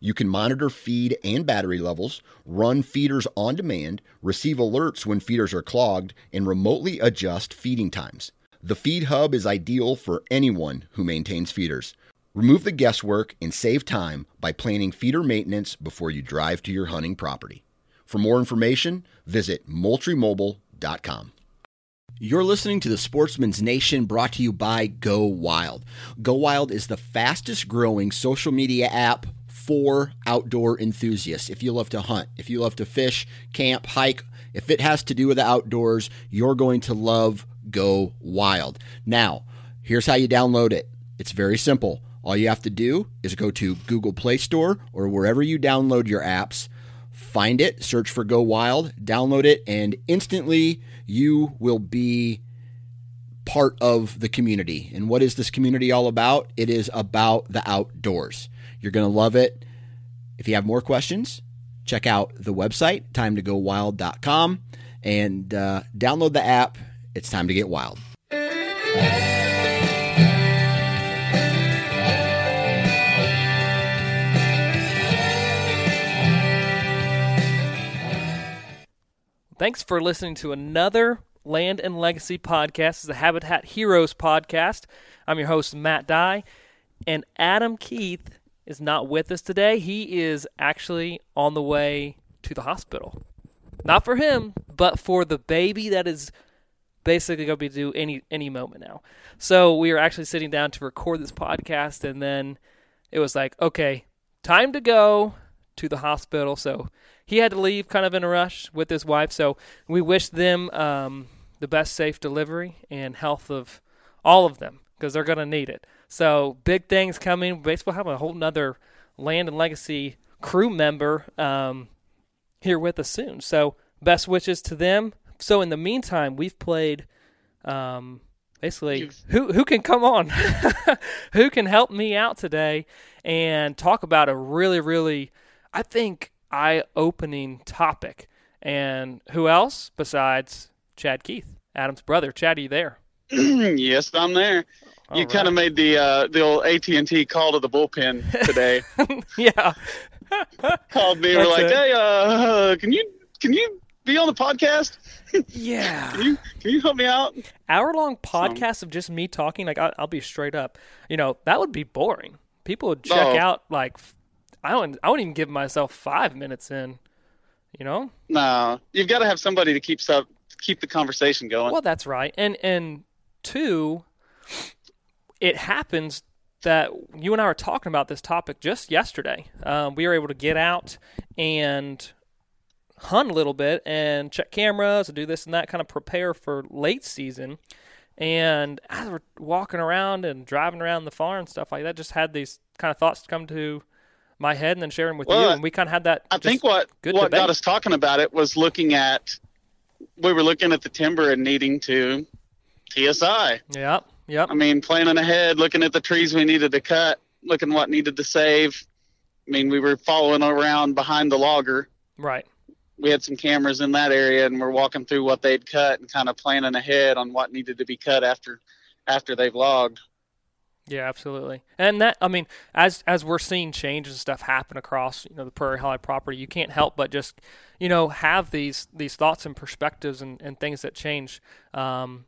you can monitor feed and battery levels, run feeders on demand, receive alerts when feeders are clogged, and remotely adjust feeding times. The Feed Hub is ideal for anyone who maintains feeders. Remove the guesswork and save time by planning feeder maintenance before you drive to your hunting property. For more information, visit moultriemobile.com. You're listening to the Sportsman's Nation brought to you by Go Wild. Go Wild is the fastest growing social media app for outdoor enthusiasts. If you love to hunt, if you love to fish, camp, hike, if it has to do with the outdoors, you're going to love Go Wild. Now, here's how you download it it's very simple. All you have to do is go to Google Play Store or wherever you download your apps, find it, search for Go Wild, download it, and instantly you will be part of the community. And what is this community all about? It is about the outdoors. You're going to love it. If you have more questions, check out the website, timetogowild.com, and uh, download the app. It's time to get wild. Thanks for listening to another Land and Legacy podcast. This is the Habitat Heroes podcast. I'm your host, Matt Dye, and Adam Keith is not with us today. He is actually on the way to the hospital. Not for him, but for the baby that is basically going to be due any any moment now. So we are actually sitting down to record this podcast, and then it was like, okay, time to go to the hospital. So he had to leave kind of in a rush with his wife. So we wish them um, the best safe delivery and health of all of them because they're going to need it. So big things coming. Basically, we'll have a whole nother land and legacy crew member um, here with us soon. So best wishes to them. So in the meantime, we've played. Um, basically, You've... who who can come on, who can help me out today, and talk about a really really, I think eye opening topic. And who else besides Chad Keith, Adam's brother? Chad, are you there? yes, I'm there. All you right. kind of made the uh, the old AT and T call to the bullpen today. yeah, called me. We're like, it. hey, uh, can you can you be on the podcast? Yeah. can you can you help me out? Hour long podcast of just me talking. Like I, will be straight up. You know that would be boring. People would check oh. out. Like I don't. I wouldn't even give myself five minutes in. You know. No, you've got to have somebody to keep stuff keep the conversation going. Well, that's right. And and two, it happens that you and I were talking about this topic just yesterday. Um, we were able to get out and hunt a little bit and check cameras and do this and that, kind of prepare for late season. And as we're walking around and driving around the farm and stuff like that, just had these kind of thoughts come to my head and then sharing with well, you. And we kind of had that. I think what what debate. got us talking about it was looking at we were looking at the timber and needing to TSI. Yep. Yep. I mean, planning ahead, looking at the trees we needed to cut, looking what needed to save. I mean, we were following around behind the logger. Right. We had some cameras in that area, and we're walking through what they'd cut and kind of planning ahead on what needed to be cut after after they've logged. Yeah, absolutely. And that I mean, as as we're seeing changes and stuff happen across, you know, the Prairie High property, you can't help but just, you know, have these these thoughts and perspectives and, and things that change. Um,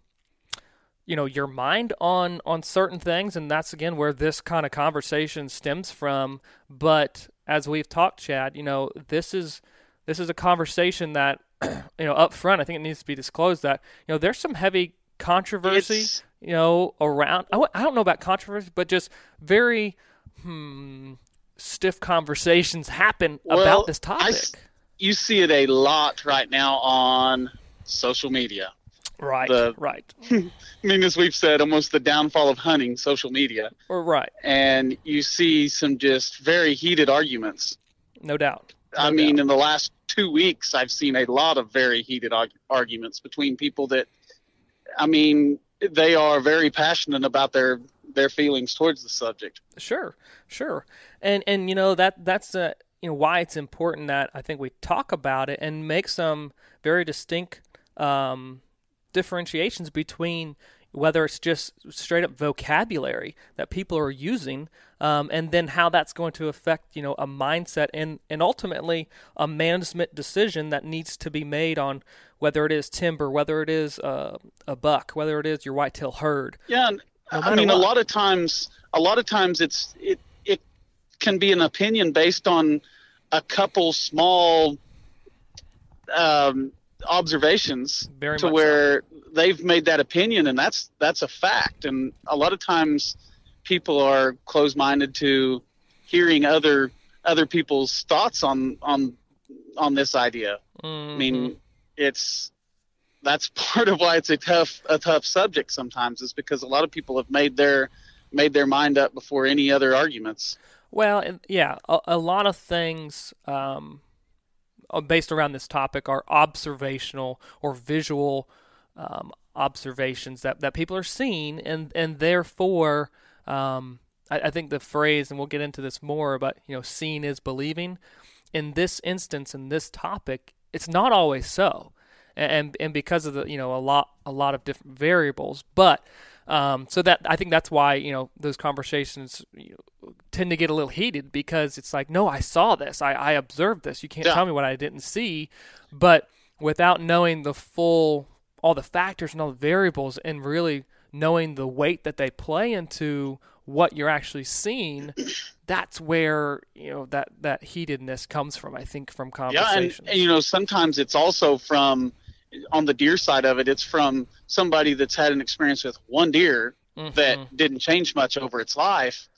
you know your mind on on certain things and that's again where this kind of conversation stems from. But as we've talked chad you know this is this is a conversation that you know up front i think it needs to be disclosed that you know there's some heavy controversy it's... you know around I w- I don't know about controversy but just very hmm, stiff conversations happen well, about this topic. I, you see it a lot right now on social media Right. The, right. I mean, as we've said, almost the downfall of hunting, social media. Right. And you see some just very heated arguments. No doubt. I mean, in the last two weeks, I've seen a lot of very heated arg- arguments between people that, I mean, they are very passionate about their their feelings towards the subject. Sure, sure, and and you know that that's uh, you know why it's important that I think we talk about it and make some very distinct um, differentiations between whether it's just straight up vocabulary that people are using, um, and then how that's going to affect you know a mindset and and ultimately a management decision that needs to be made on whether it is timber, whether it is uh, a buck, whether it is your whitetail herd. Yeah, no I mean what. a lot of times, a lot of times it's it it can be an opinion based on a couple small um, observations Very to where so. they've made that opinion and that's that's a fact and a lot of times people are closed-minded to hearing other other people's thoughts on on on this idea mm-hmm. i mean mm-hmm. it's that's part of why it's a tough a tough subject sometimes is because a lot of people have made their made their mind up before any other arguments well yeah a, a lot of things um, based around this topic are observational or visual um, observations that, that people are seeing, and and therefore, um, I, I, think the phrase, and we'll get into this more, but you know, seeing is believing. In this instance, in this topic, it's not always so, and and because of the you know a lot a lot of different variables, but um, so that I think that's why you know those conversations you know, tend to get a little heated because it's like, no, I saw this, I, I observed this. You can't yeah. tell me what I didn't see, but without knowing the full, all the factors and all the variables, and really knowing the weight that they play into what you're actually seeing, that's where you know that that heatedness comes from. I think from conversations. Yeah, and, and you know sometimes it's also from on the deer side of it, it's from somebody that's had an experience with one deer mm-hmm. that didn't change much over its life,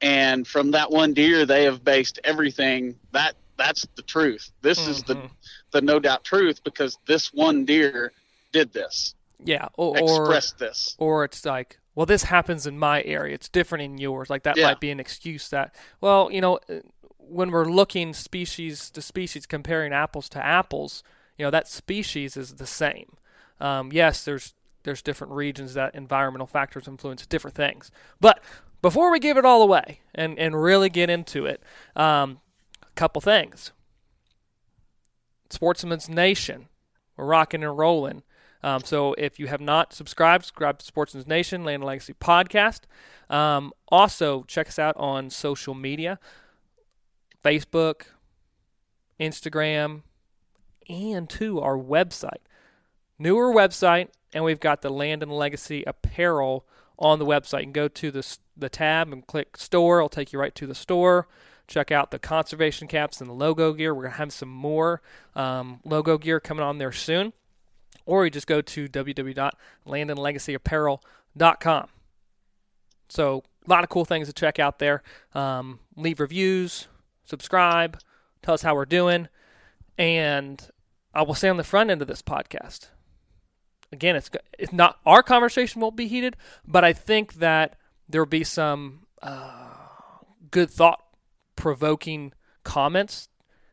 and from that one deer, they have based everything that that's the truth. This mm-hmm. is the mm-hmm. the no doubt truth because this one deer did this. Yeah, or expressed this, or it's like, well, this happens in my area. It's different in yours. Like that yeah. might be an excuse that, well, you know, when we're looking species to species, comparing apples to apples, you know that species is the same. Um, yes, there's there's different regions that environmental factors influence different things. But before we give it all away and, and really get into it, um, a couple things. Sportsman's Nation, we're rocking and rolling. Um, so if you have not subscribed, subscribe to Sportsman's Nation, Land and Legacy Podcast. Um, also, check us out on social media Facebook, Instagram, and to our website. Newer website, and we've got the Land and Legacy apparel on the website. You can go to the, the tab and click store. It'll take you right to the store. Check out the conservation caps and the logo gear. We're going to have some more um, logo gear coming on there soon. Or you just go to www.landandlegacyapparel.com. So, a lot of cool things to check out there. Um, leave reviews, subscribe, tell us how we're doing. And I will say on the front end of this podcast, again, it's it's not our conversation won't be heated, but I think that there will be some uh, good thought provoking comments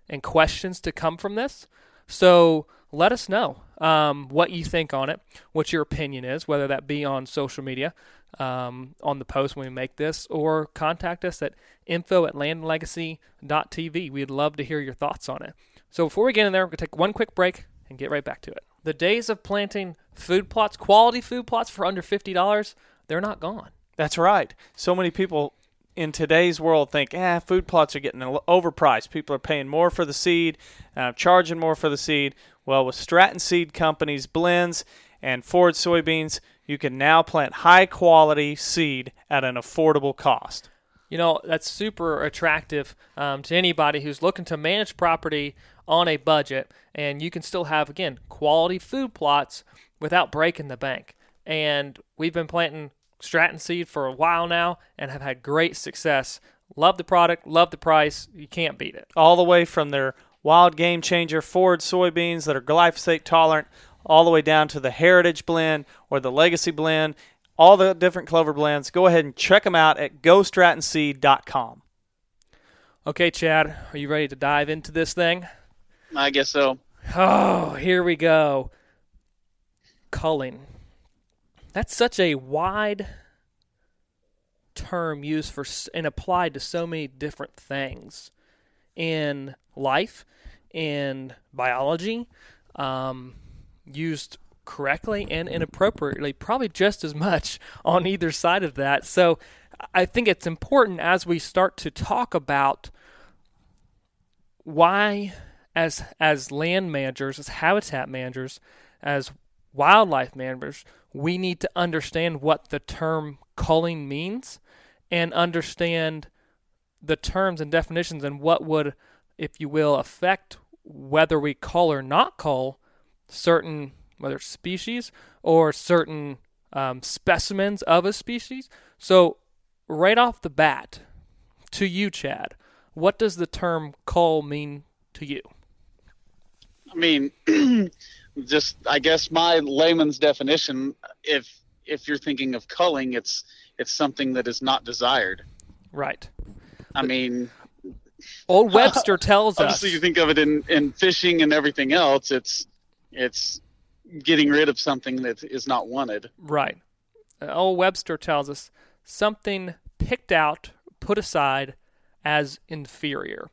and questions to come from this. So let us know um, what you think on it, what your opinion is, whether that be on social media, um, on the post when we make this, or contact us at info at landlegacy.tv. We'd love to hear your thoughts on it. So before we get in there, we're going to take one quick break and get right back to it. The days of planting food plots, quality food plots for under $50, they're not gone. That's right. So many people in today's world think, ah, food plots are getting overpriced. People are paying more for the seed, uh, charging more for the seed. Well, with Stratton Seed Company's blends and Forage soybeans, you can now plant high quality seed at an affordable cost. You know, that's super attractive um, to anybody who's looking to manage property on a budget, and you can still have, again, quality food plots without breaking the bank. And we've been planting Stratton seed for a while now and have had great success. Love the product, love the price. You can't beat it. All the way from their wild game changer forage soybeans that are glyphosate tolerant, all the way down to the heritage blend or the legacy blend, all the different clover blends. Go ahead and check them out at gostrattonseed.com. Okay, Chad, are you ready to dive into this thing? I guess so. Oh, here we go. Culling. That's such a wide term used for and applied to so many different things in life, in biology, um, used correctly and inappropriately, probably just as much on either side of that. So I think it's important as we start to talk about why as as land managers, as habitat managers, as wildlife managers, we need to understand what the term culling means and understand the terms and definitions and what would, if you will, affect whether we cull or not cull certain whether species or certain um, specimens of a species. So, right off the bat, to you, Chad, what does the term cull mean to you? I mean, just I guess my layman's definition, if if you're thinking of culling, it's it's something that is not desired. Right. I mean, Old Webster tells obviously us. Obviously, you think of it in in fishing and everything else. It's it's getting rid of something that is not wanted. Right. Uh, old Webster tells us something picked out, put aside as inferior.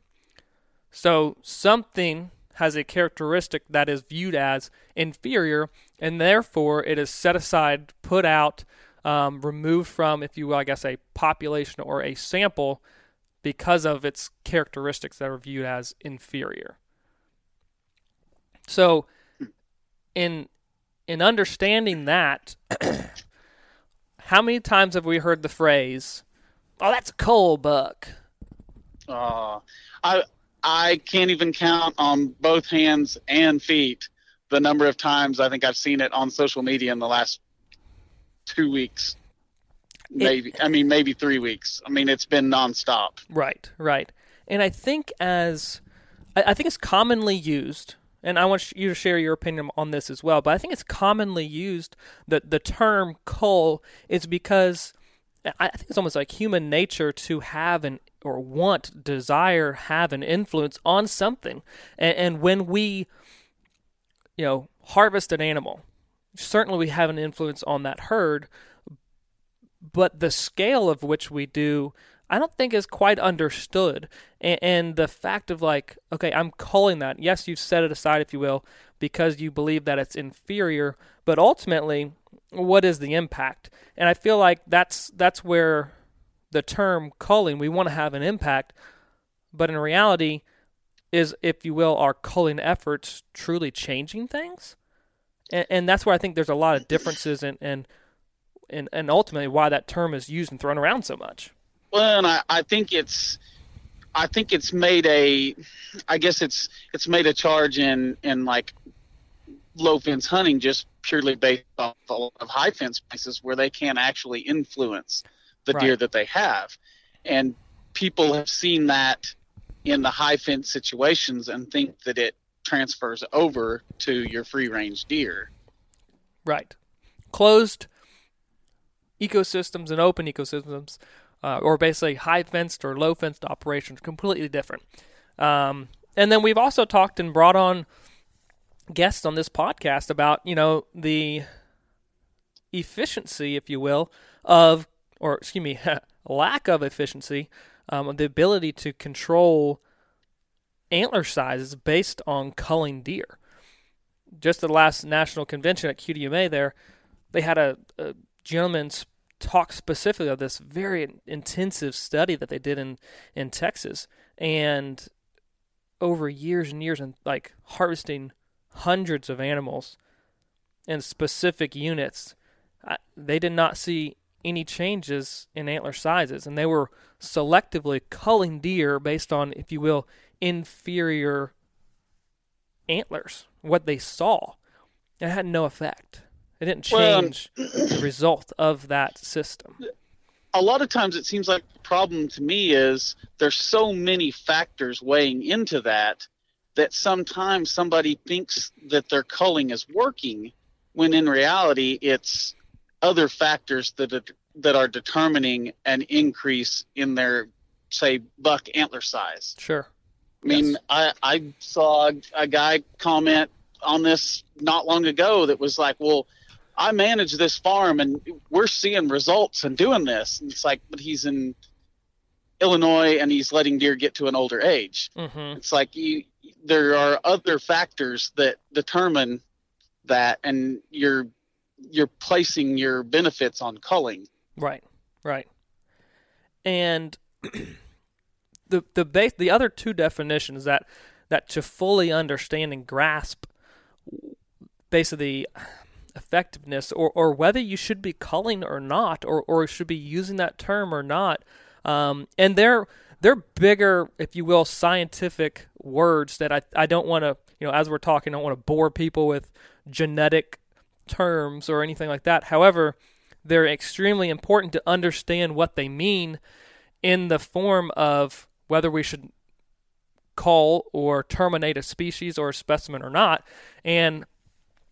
So something has a characteristic that is viewed as inferior, and therefore it is set aside, put out, um, removed from, if you will, I guess, a population or a sample because of its characteristics that are viewed as inferior. So, in in understanding that, how many times have we heard the phrase, "Oh, that's a cull buck"? Uh, I I can't even count on both hands and feet the number of times I think I've seen it on social media in the last two weeks. Maybe it, I mean maybe three weeks. I mean it's been nonstop. Right, right. And I think as I, I think it's commonly used, and I want you to share your opinion on this as well. But I think it's commonly used that the term cull is because I think it's almost like human nature to have an or want, desire, have an influence on something. And, and when we, you know, harvest an animal, certainly we have an influence on that herd, but the scale of which we do, I don't think is quite understood. And, and, the fact of like, okay, I'm culling that. Yes, you've set it aside, if you will, because you believe that it's inferior, but ultimately, what is the impact? And I feel like that's that's where the term culling, we want to have an impact, but in reality, is if you will, our culling efforts truly changing things? And, and that's where I think there's a lot of differences in, in, and ultimately why that term is used and thrown around so much. Well, and I, I think it's, I think it's made a, I guess it's it's made a charge in in like low fence hunting just purely based off of high fence places where they can't actually influence the right. deer that they have. And people have seen that in the high fence situations and think that it transfers over to your free range deer. Right. Closed ecosystems and open ecosystems, uh, or basically high fenced or low fenced operations, completely different. Um, and then we've also talked and brought on guests on this podcast about, you know, the efficiency, if you will, of or excuse me, lack of efficiency, um, the ability to control antler sizes based on culling deer. Just the last national convention at QDMA, there they had a, a talk specifically of this very intensive study that they did in in Texas, and over years and years, and like harvesting hundreds of animals in specific units, they did not see any changes in antler sizes, and they were selectively culling deer based on, if you will, inferior antlers, what they saw. It had no effect. It didn't um, change well, the result of that system. A lot of times it seems like the problem to me is there's so many factors weighing into that that sometimes somebody thinks that their culling is working when in reality it's other factors that are, that are determining an increase in their say buck antler size. Sure. I mean, Yes. I I saw a guy comment on this not long ago that was like, "Well, I manage this farm and we're seeing results and doing this." And it's like, but he's in Illinois and he's letting deer get to an older age. Mm-hmm. It's like you there are other factors that determine that and you're you're placing your benefits on culling. Right, right. And the the base the other two definitions that that to fully understand and grasp basically effectiveness or, or whether you should be culling or not or, or should be using that term or not um, and they're they're bigger if you will scientific words that I, I don't want to you know as we're talking I don't want to bore people with genetic terms or anything like that however they're extremely important to understand what they mean in the form of whether we should cull or terminate a species or a specimen or not. And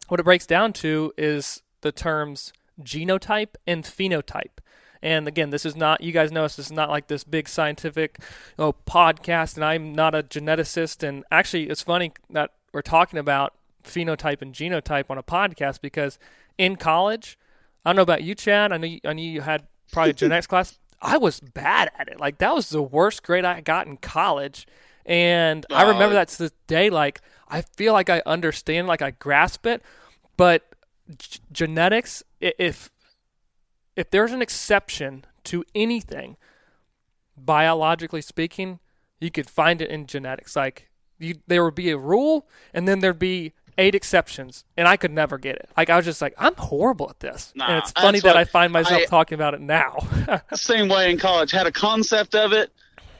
what it breaks down to is the terms genotype and phenotype. And again, this is not, you guys know this is not like this big scientific you know, podcast, and I'm not a geneticist. And actually, it's funny that we're talking about phenotype and genotype on a podcast because in college, I don't know about you, Chad. I know you, I knew you had probably a genetics class. I was bad at it. Like that was the worst grade I got in college, and I Oh. remember that to this day. Like I feel like I understand, like I grasp it, but g- genetics, if if there's an exception to anything, biologically speaking, you could find it in genetics. Like you, there would be a rule, and then there'd be eight exceptions, and I could never get it. Like I was just like, I'm horrible at this, and Nah, it's funny that I find myself I- talking about it now. Same way in college, had a concept of it,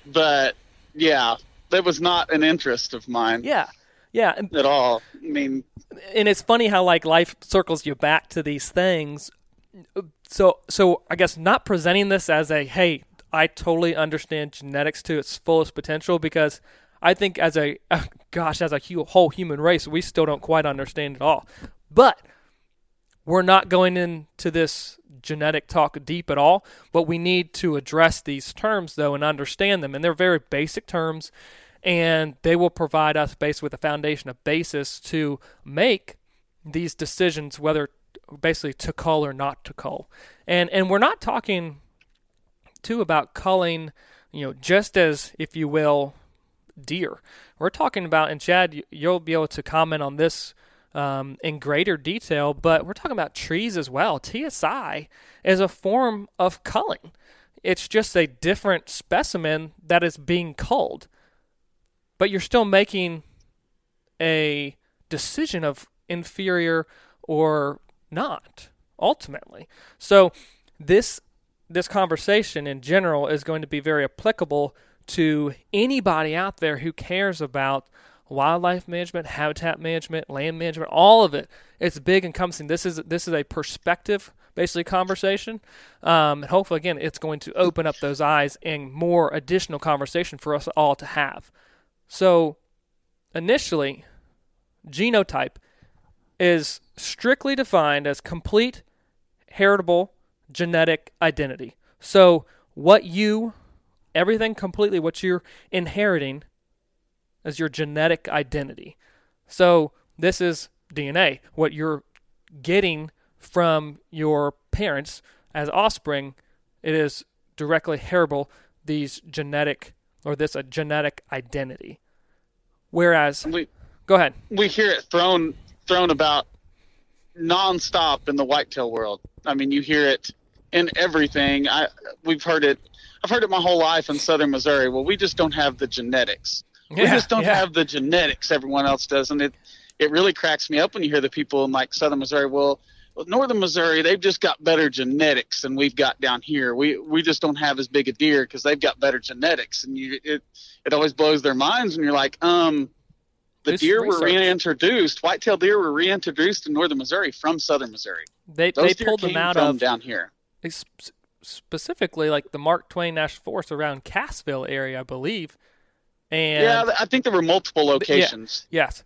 but yeah, that was not an interest of mine yeah, yeah, at all. I mean, and it's funny how like life circles you back to these things. So, so I guess not presenting this as a hey, I totally understand genetics to its fullest potential because I think as a oh, gosh, as a whole human race, we still don't quite understand it all. But we're not going into this genetic talk deep at all, but we need to address these terms though and understand them. And they're very basic terms, and they will provide us based with a foundation a basis to make these decisions whether basically to cull or not to cull. And and we're not talking too about culling, you know, just as if you will deer. We're talking about, and Chad, you- you'll be able to comment on this um, in greater detail, but we're talking about trees as well. TSI is a form of culling. It's just a different specimen that is being culled, but you're still making a decision of inferior or not ultimately. So this this conversation in general is going to be very applicable to anybody out there who cares about wildlife management, habitat management, land management, all of it. It's big and encompassing. This is this is a perspective basically conversation. Um, and hopefully again it's going to open up those eyes and more additional conversation for us all to have. So initially genotype is strictly defined as complete heritable genetic identity. So, what you, everything completely, what you're inheriting is your genetic identity. So, this is DNA, what you're getting from your parents as offspring. It is directly heritable, these genetic, or this a genetic identity. Whereas, we go ahead. we hear it thrown thrown about nonstop in the whitetail world. I mean, you hear it in everything. I we've heard it. I've heard it my whole life in southern Missouri. Well, we just don't have the genetics. we just don't yeah. have the genetics everyone else does, and it it really cracks me up when you hear the people in like southern Missouri. Well, northern Missouri, they've just got better genetics than we've got down here. We we just don't have as big a deer because they've got better genetics, and you it it always blows their minds when you're like, um. The This deer were reintroduced. Whitetail deer were reintroduced in northern Missouri from southern Missouri. They Those they pulled them out of down here. specifically like the Mark Twain National Forest around Cassville area, I believe. And yeah, I think there were multiple locations. yes,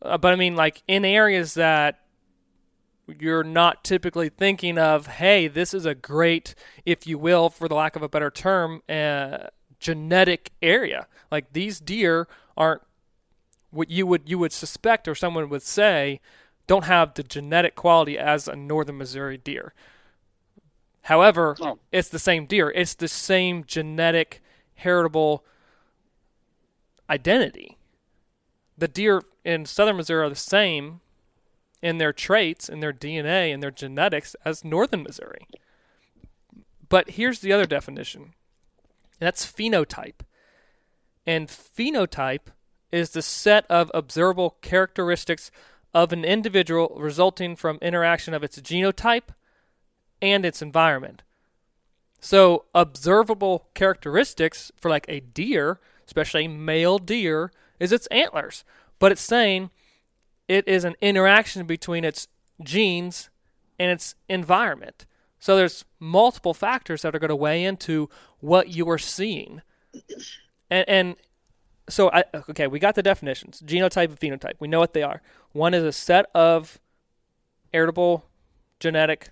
uh, but I mean like in areas that you're not typically thinking of. Hey, this is a great, if you will, for the lack of a better term, uh, genetic area. Like these deer aren't what you would you would suspect or someone would say don't have the genetic quality as a northern Missouri deer. However, Oh. it's the same deer. It's the same genetic heritable identity. The deer in southern Missouri are the same in their traits, in their DNA, in their genetics as northern Missouri. But here's the other definition. That's phenotype. And phenotype is the set of observable characteristics of an individual resulting from interaction of its genotype and its environment. So, observable characteristics for like a deer, especially a male deer, is its antlers. But it's saying it is an interaction between its genes and its environment. So there's multiple factors that are going to weigh into what you are seeing. And, and so I okay, we got the definitions: genotype and phenotype. We know what they are. One is a set of heritable genetic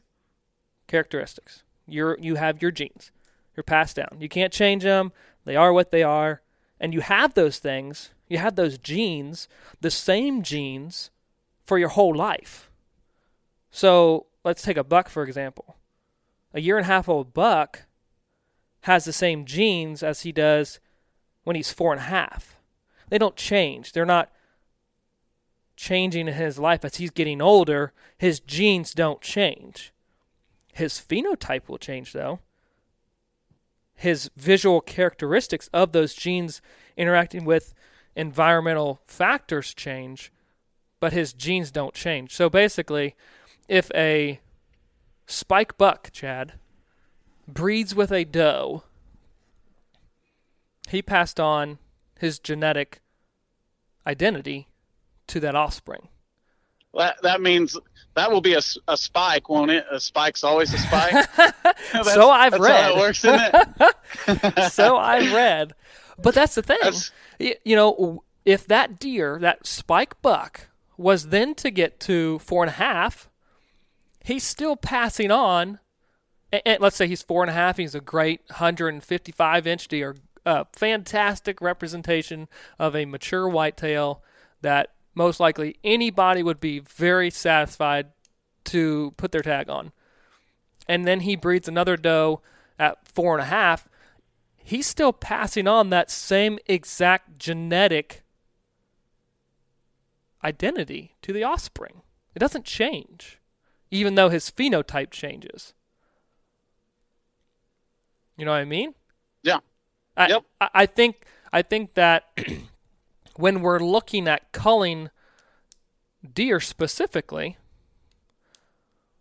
characteristics. You're you have your genes. You're passed down. You can't change them. They are what they are. And you have those things. You have those genes, the same genes for your whole life. So let's take a buck for example. A year and a half old buck has the same genes as he does when he's four and a half. They don't change. They're not changing in his life as he's getting older. His genes don't change. His phenotype will change, though. His visual characteristics of those genes interacting with environmental factors change, but his genes don't change. So basically, if a spike buck, Chad, breeds with a doe, he passed on his genetic identity to that offspring. That that means that will be a, a spike, won't it? A spike's always a spike. So I've that's read. How it works, isn't it? so I've read. But that's the thing. That's- You know, if that deer, that spike buck, was then to get to four and a half, he's still passing on. And, and let's say he's four and a half. He's a great 155 inch deer, a fantastic representation of a mature whitetail that most likely anybody would be very satisfied to put their tag on. And then he breeds another doe at four and a half he's still passing on that same exact genetic identity to the offspring. It doesn't change, even though his phenotype changes. You know what I mean? Yeah. I, Yep. I, I think I think that when we're looking at culling deer specifically,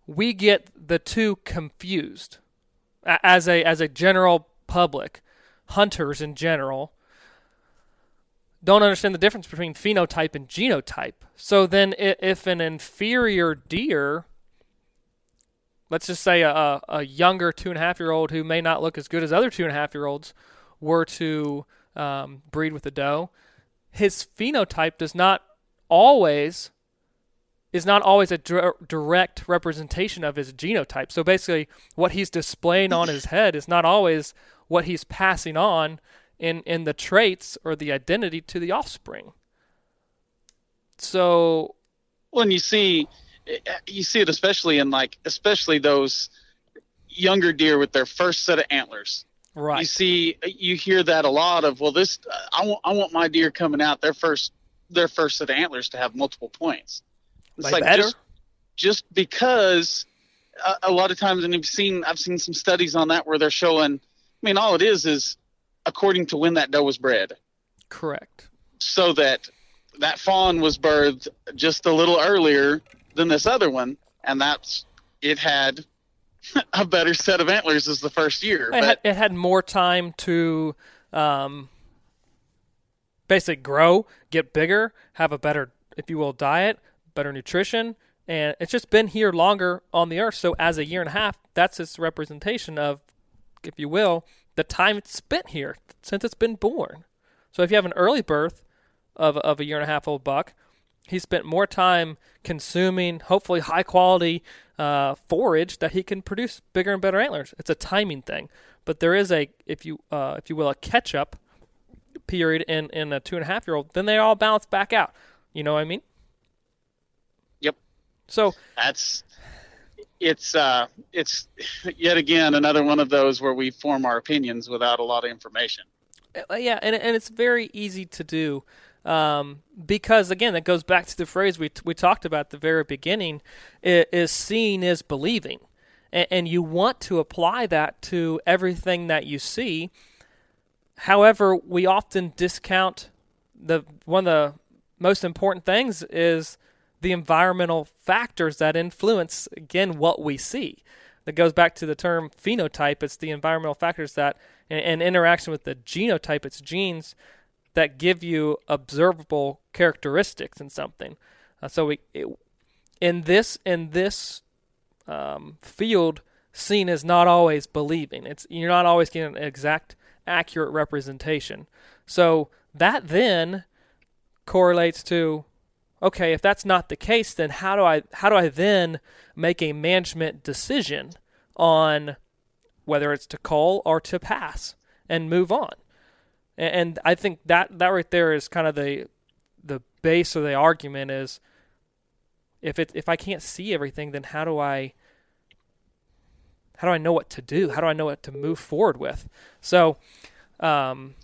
we get the two confused as a as a general public, hunters in general don't understand the difference between phenotype and genotype. So then, if an inferior deer, let's just say a, a younger two and a half year old who may not look as good as other two and a half year olds, were to um, breed with a doe, his phenotype does not always is not always a dir- direct representation of his genotype. So basically, what he's displaying on his head is not always what he's passing on in, in the traits or the identity to the offspring. So, when you see you see it especially in like especially those younger deer with their first set of antlers you see you hear that a lot of well this i want i want my deer coming out their first their first set of antlers to have multiple points it's They like better. just just because a, a lot of times and you've seen i've seen some studies on that where they're showing i mean all it is is according to when that doe was bred correct. so that that fawn was birthed just a little earlier than this other one, and that's it had a better set of antlers as the first year. It had, it had more time to um, basically grow, get bigger, have a better, if you will, diet, better nutrition, and it's just been here longer on the earth. So, as a year and a half, that's its representation of, if you will, the time it's spent here since it's been born. So, if you have an early birth of, of a year and a half old buck, he spent more time consuming hopefully high quality uh, forage that he can produce bigger and better antlers. It's a timing thing, but there is a if you uh, if you will a catch up period in in a two and a half year old. Then they all balance back out. You know what I mean? Yep. So that's it's uh it's yet again another one of those where we form our opinions without a lot of information. Uh, yeah, and and it's very easy to do um, because again, that goes back to the phrase we we talked about at the very beginning: is seeing is believing, and, and you want to apply that to everything that you see. However, we often discount the one of the most important things is the environmental factors that influence again what we see. That goes back to the term phenotype. It's the environmental factors that, and interaction with the genotype, its genes that give you observable characteristics in something. Uh, so we, it, in this in this um, field, seeing is not always believing. It's you're not always getting an exact, accurate representation. So that then correlates to okay, if that's not the case, then how do I how do I then make a management decision on whether it's to cull or to pass and move on? And I think that that right there is kind of the the base of the argument is if it if I can't see everything, then how do I how do I know what to do? How do I know what to move forward with? So, um,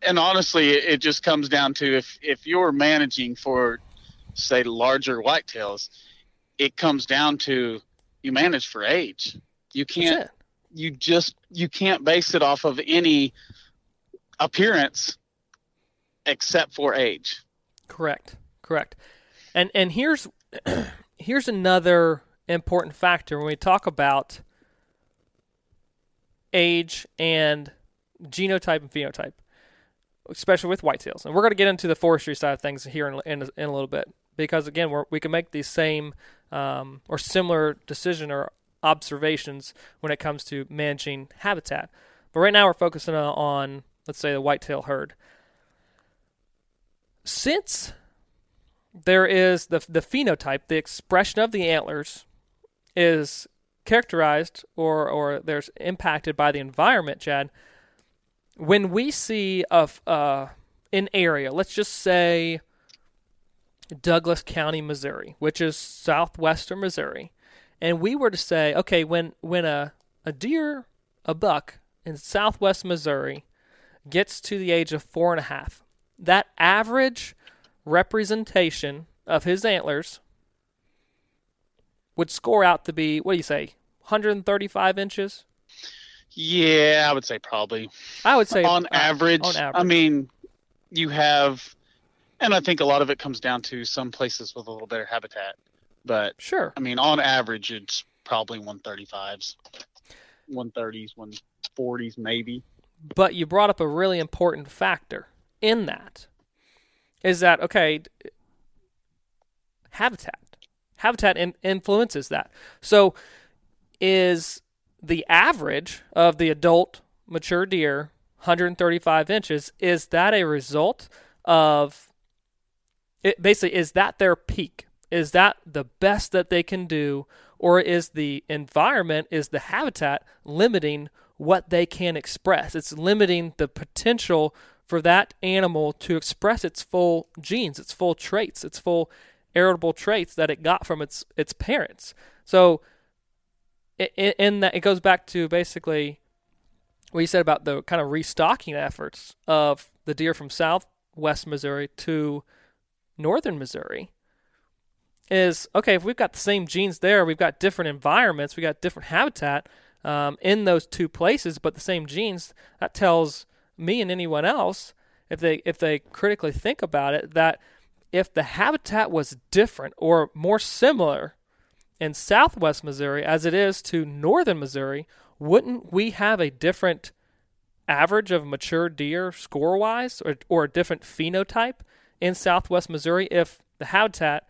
and honestly, it just comes down to if if you're managing for say larger whitetails, it comes down to you manage for age. You can't you just you can't base it off of any appearance except for age. Correct. Correct. And and here's here's another important factor when we talk about age and genotype and phenotype, especially with whitetails. And we're going to get into the forestry side of things here in, in, in a little bit because again, we can make these same um, or similar decision or observations when it comes to managing habitat. But right now, we're focusing on let's say the whitetail herd. Since there is the the phenotype, the expression of the antlers is characterized or or there's impacted by the environment, Chad. When we see of uh, an area, let's just say Douglas County, Missouri, which is southwestern Missouri, and we were to say, okay, when when a a deer, a buck in southwest Missouri gets to the age of four and a half, that average representation of his antlers would score out to be what do you say 135 inches? Yeah i would say probably. I would say on, uh, average, on average. i mean you have and i think a lot of it comes down to some places with a little better habitat but sure. I mean on average it's probably 135s 130s 140s maybe but you brought up a really important factor in that is that okay habitat. Habitat in, influences that. So is the average of the adult mature deer 135 inches is that a result of it basically is that their peak? Is that the best that they can do or is the environment is the habitat limiting what they can express. It's limiting the potential for that animal to express its full genes, its full traits, its full heritable traits that it got from its its parents. So, in that, it goes back to basically what you said about the kind of restocking efforts of the deer from southwest Missouri to northern Missouri. Is okay if we've got the same genes there, we've got different environments, we got different habitat um, in those two places, but the same genes, that tells me and anyone else, if they if they critically think about it, that if the habitat was different or more similar in southwest Missouri as it is to northern Missouri, wouldn't we have a different average of mature deer score wise or, or a different phenotype in southwest Missouri if the habitat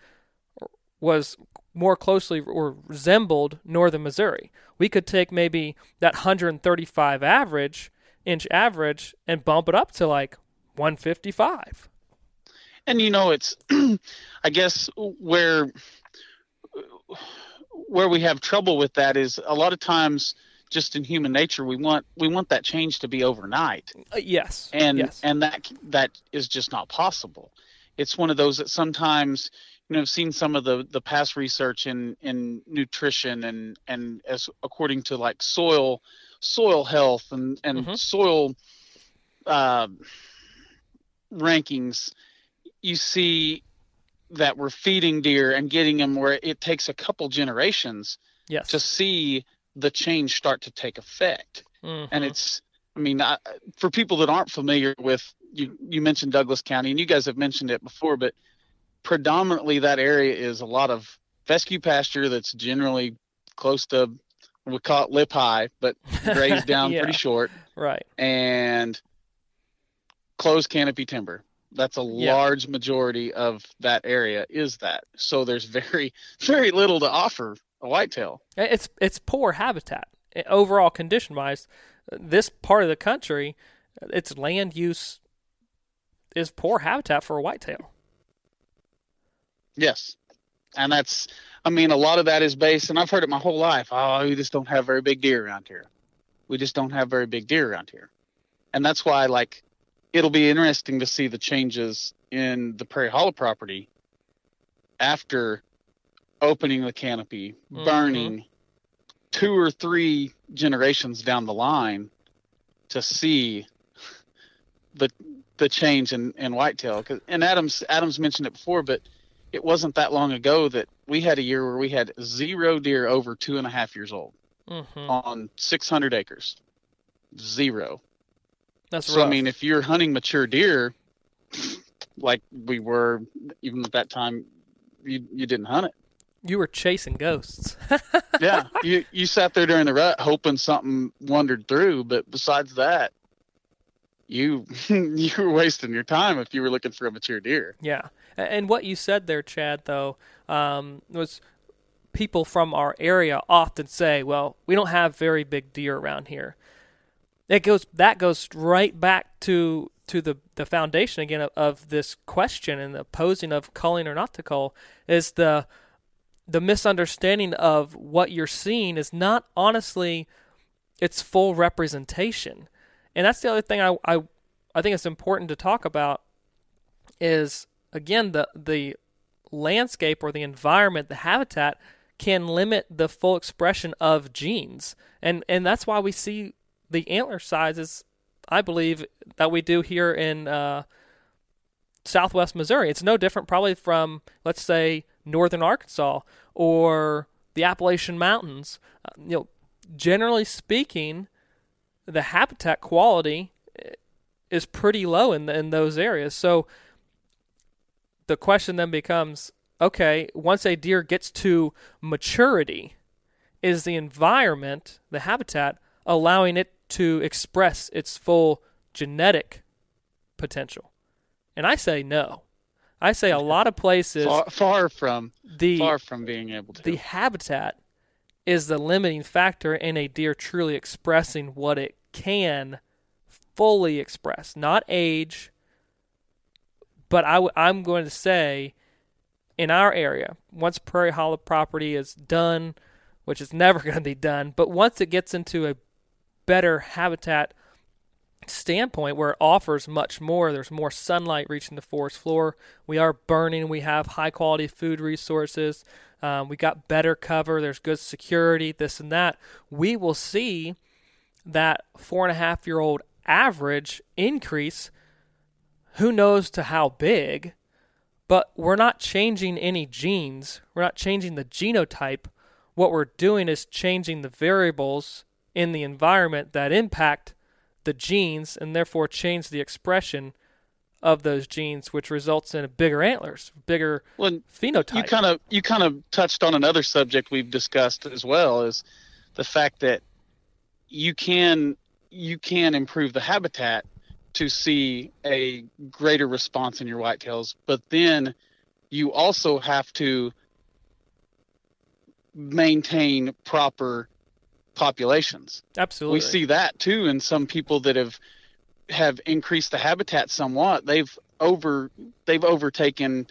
was more closely or resembled northern Missouri. We could take maybe that 135 average inch average and bump it up to like 155. and you know it's i guess where where we have trouble with that is a lot of times just in human nature we want we want that change to be overnight Uh, yes. and yes. and that that is just not possible it's one of those that sometimes you know i've seen some of the the past research in in nutrition and and as according to like soil soil health and and Mhm. soil uh, rankings you see that we're feeding deer and getting them where it takes a couple generations yes. to see the change start to take effect Mhm. and it's i mean I, for people that aren't familiar with you you mentioned douglas county and you guys have mentioned it before but predominantly that area is a lot of fescue pasture that's generally close to we call it lip high but grazed down Yeah. pretty short right. and closed canopy timber that's a Yeah. large majority of that area is that so there's very very little to offer a whitetail It's it's poor habitat overall condition wise. This part of the country, its land use is poor habitat for a whitetail. Yes. And that's, I mean, a lot of that is based, and I've heard it my whole life. Oh, we just don't have very big deer around here. We just don't have very big deer around here. And that's why, like, it'll be interesting to see the changes in the Prairie Hollow property after opening the canopy, Mhm. burning two or three generations down the line to see the the change in, in whitetail. 'Cause- And Adams Adams mentioned it before, but it wasn't that long ago that we had a year where we had zero deer over two and a half years old hmm on 600 acres. Zero. That's right. So rough. I mean, if you're hunting mature deer, like we were, even at that time, you you didn't hunt it. you were chasing ghosts. Yeah, you you sat there during the rut hoping something wandered through, but besides that, you you were wasting your time if you were looking for a mature deer. Yeah, and what you said there, Chad, though, um, was people from our area often say, "Well, we don't have very big deer around here." It goes that goes right back to to the the foundation again of, of this question and the posing of culling or not to cull is the the misunderstanding of what you're seeing is not honestly its full representation, and that's the other thing I I, I think it's important to talk about is again the the landscape or the environment, the habitat can limit the full expression of genes. And and that's why we see the antler sizes I believe that we do here in uh, southwest Missouri. It's no different probably from let's say northern Arkansas or the Appalachian Mountains. Uh, you know, generally speaking, the habitat quality eh, is pretty low in in those areas. So the question then becomes okay, once a deer gets to maturity, is the environment, the habitat, allowing it to express its full genetic potential? And I say no. I say a lot of places Far, far from the far from being able to. the habitat is the limiting factor in a deer truly expressing what it can fully express, not age. But I w- I'm going to say, in our area, once Prairie Hollow property is done, which is never going to be done, but once it gets into a better habitat standpoint where it offers much more. There's more sunlight reaching the forest floor. We are burning. We have high quality food resources. Um, we got better cover. There's good security, this and that. We will see that four and a half year old average increase. Who knows to how big, but we're not changing any genes. We're not changing the genotype. What we're doing is changing the variables in the environment that impact the genes and therefore change the expression of those genes, which results in bigger antlers, bigger well, phenotype. you kind of you kind of touched on another subject we've discussed as well is the fact that you can you can improve the habitat to see a greater response in your whitetails, but then you also have to maintain proper populations. Absolutely. We see that too in some people that have have increased the habitat somewhat. They've over they've overtaken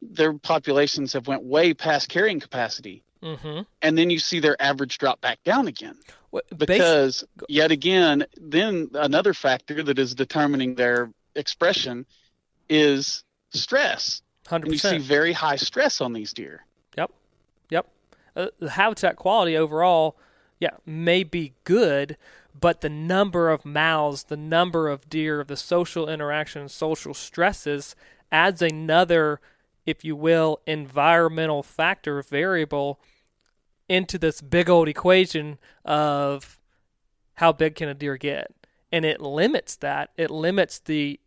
their populations have went way past carrying capacity Mm-hmm. and then you see their average drop back down again What, because yet again then another factor that is determining their expression is stress hundred and you see very high stress on these deer Yep, yep. Uh, the habitat quality overall, yeah, may be good, but the number of mouths, the number of deer, the social interaction, social stresses adds another, if you will, environmental factor variable into this big old equation of how big can a deer get, and it limits that. It limits the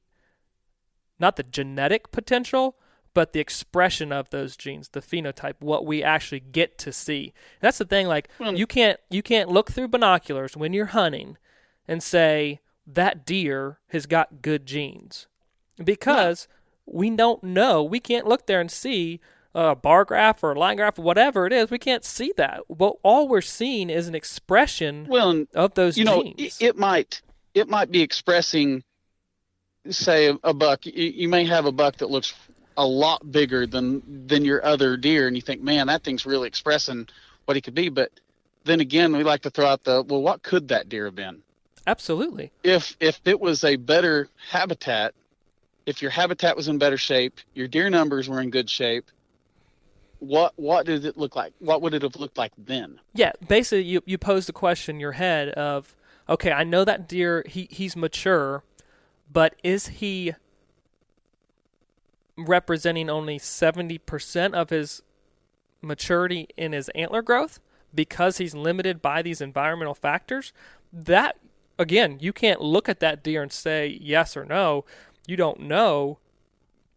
not the genetic potential, but the expression of those genes, the phenotype, what we actually get to see. That's the thing. Like you can't you can't look through binoculars when you're hunting and say that deer has got good genes because we don't know. We can't look there and see a bar graph or a line graph or whatever it is. We can't see that. Well, all we're seeing is an expression well of those you genes. it, it might it might be expressing say a, a buck you, you may have a buck that looks a lot bigger than than your other deer. And you think man that thing's really expressing what he could be. But then again we like to throw out the well what could that deer have been? Absolutely. if if it was a better habitat if your habitat was in better shape your deer numbers were in good shape what what did it look like? What would it have looked like then? Yeah, basically, you you pose the question in your head of, okay, I know that deer he he's mature, but is he representing only seventy percent of his maturity in his antler growth because he's limited by these environmental factors? That again, you can't look at that deer and say yes or no. You don't know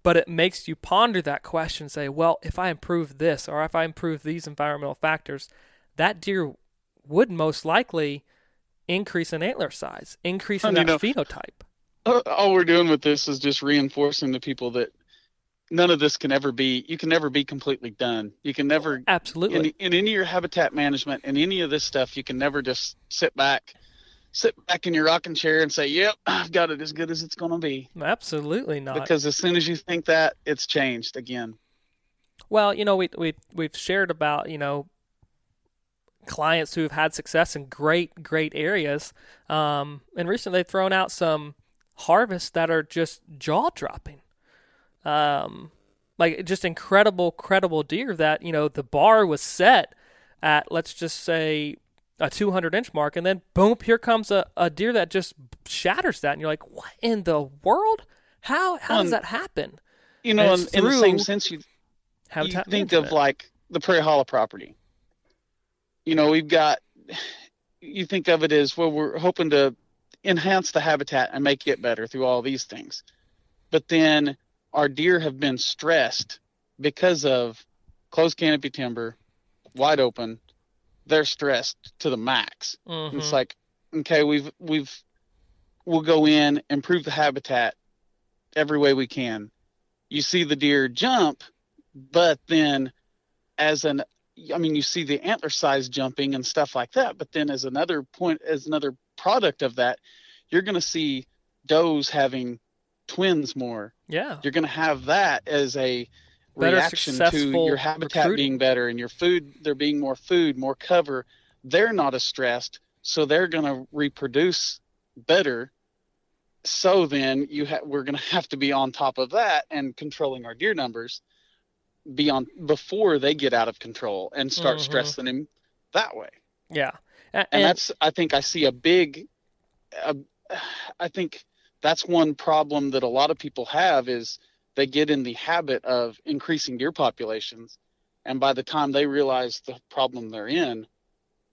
but it makes you ponder that question say well if i improve this or if i improve these environmental factors that deer would most likely increase in antler size increase in that know- phenotype Uh, all we're doing with this is just reinforcing to people that none of this can ever be you can never be completely done. You can never in, absolutely. in any of your habitat management and any of this stuff you can never just sit back sit back in your rocking chair and say yep i've got it as good as it's going to be. Absolutely not. Because as soon as you think that it's changed again. Well, you know, we we we've shared about you know clients who have had success in great great areas, um, and recently they've thrown out some harvests that are just jaw dropping, um, like just incredible credible deer that you know the bar was set at let's just say a 200 inch mark, and then boom, here comes a, a deer that just shatters that, and you're like, what in the world? How how does Um, that happen? you know And in, in the same sense you, you think of like the prairie hollow property you know we've got you think of it as well we're hoping to enhance the habitat and make it better through all these things but then our deer have been stressed because of closed canopy timber wide open they're stressed to the max Mhm. it's like okay we've we've we'll go in improve the habitat every way we can you see the deer jump but then as an i mean you see the antler size jumping and stuff like that but then as another point as another product of that you're going to see does having twins more yeah. you're going to have that as a Better reaction to your habitat recruiting. being better and your food there being more food more cover they're not as stressed so they're going to reproduce better so then you ha- we're going to have to be on top of that and controlling our deer numbers beyond before they get out of control and start Mhm. stressing them that way Yeah, A- and, that's i think i see a big uh, i think that's one problem that a lot of people have is they get in the habit of increasing deer populations and by the time they realize the problem they're in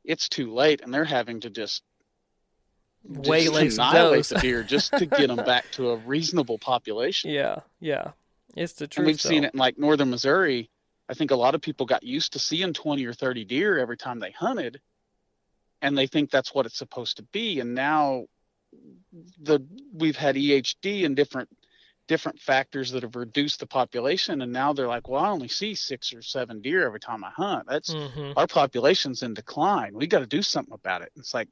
it's too late and they're having to just just waylay some annihilate the deer just to get them back to a reasonable population. Yeah, yeah, it's the truth. and we've seen it in like northern missouri. I think a lot of people got used to seeing 20 or 30 deer every time they hunted and they think that's what it's supposed to be and now the we've had ehd and different different factors that have reduced the population and now they're like well i only see six or seven deer every time i hunt that's Mhm. our population's in decline we got to do something about it it's like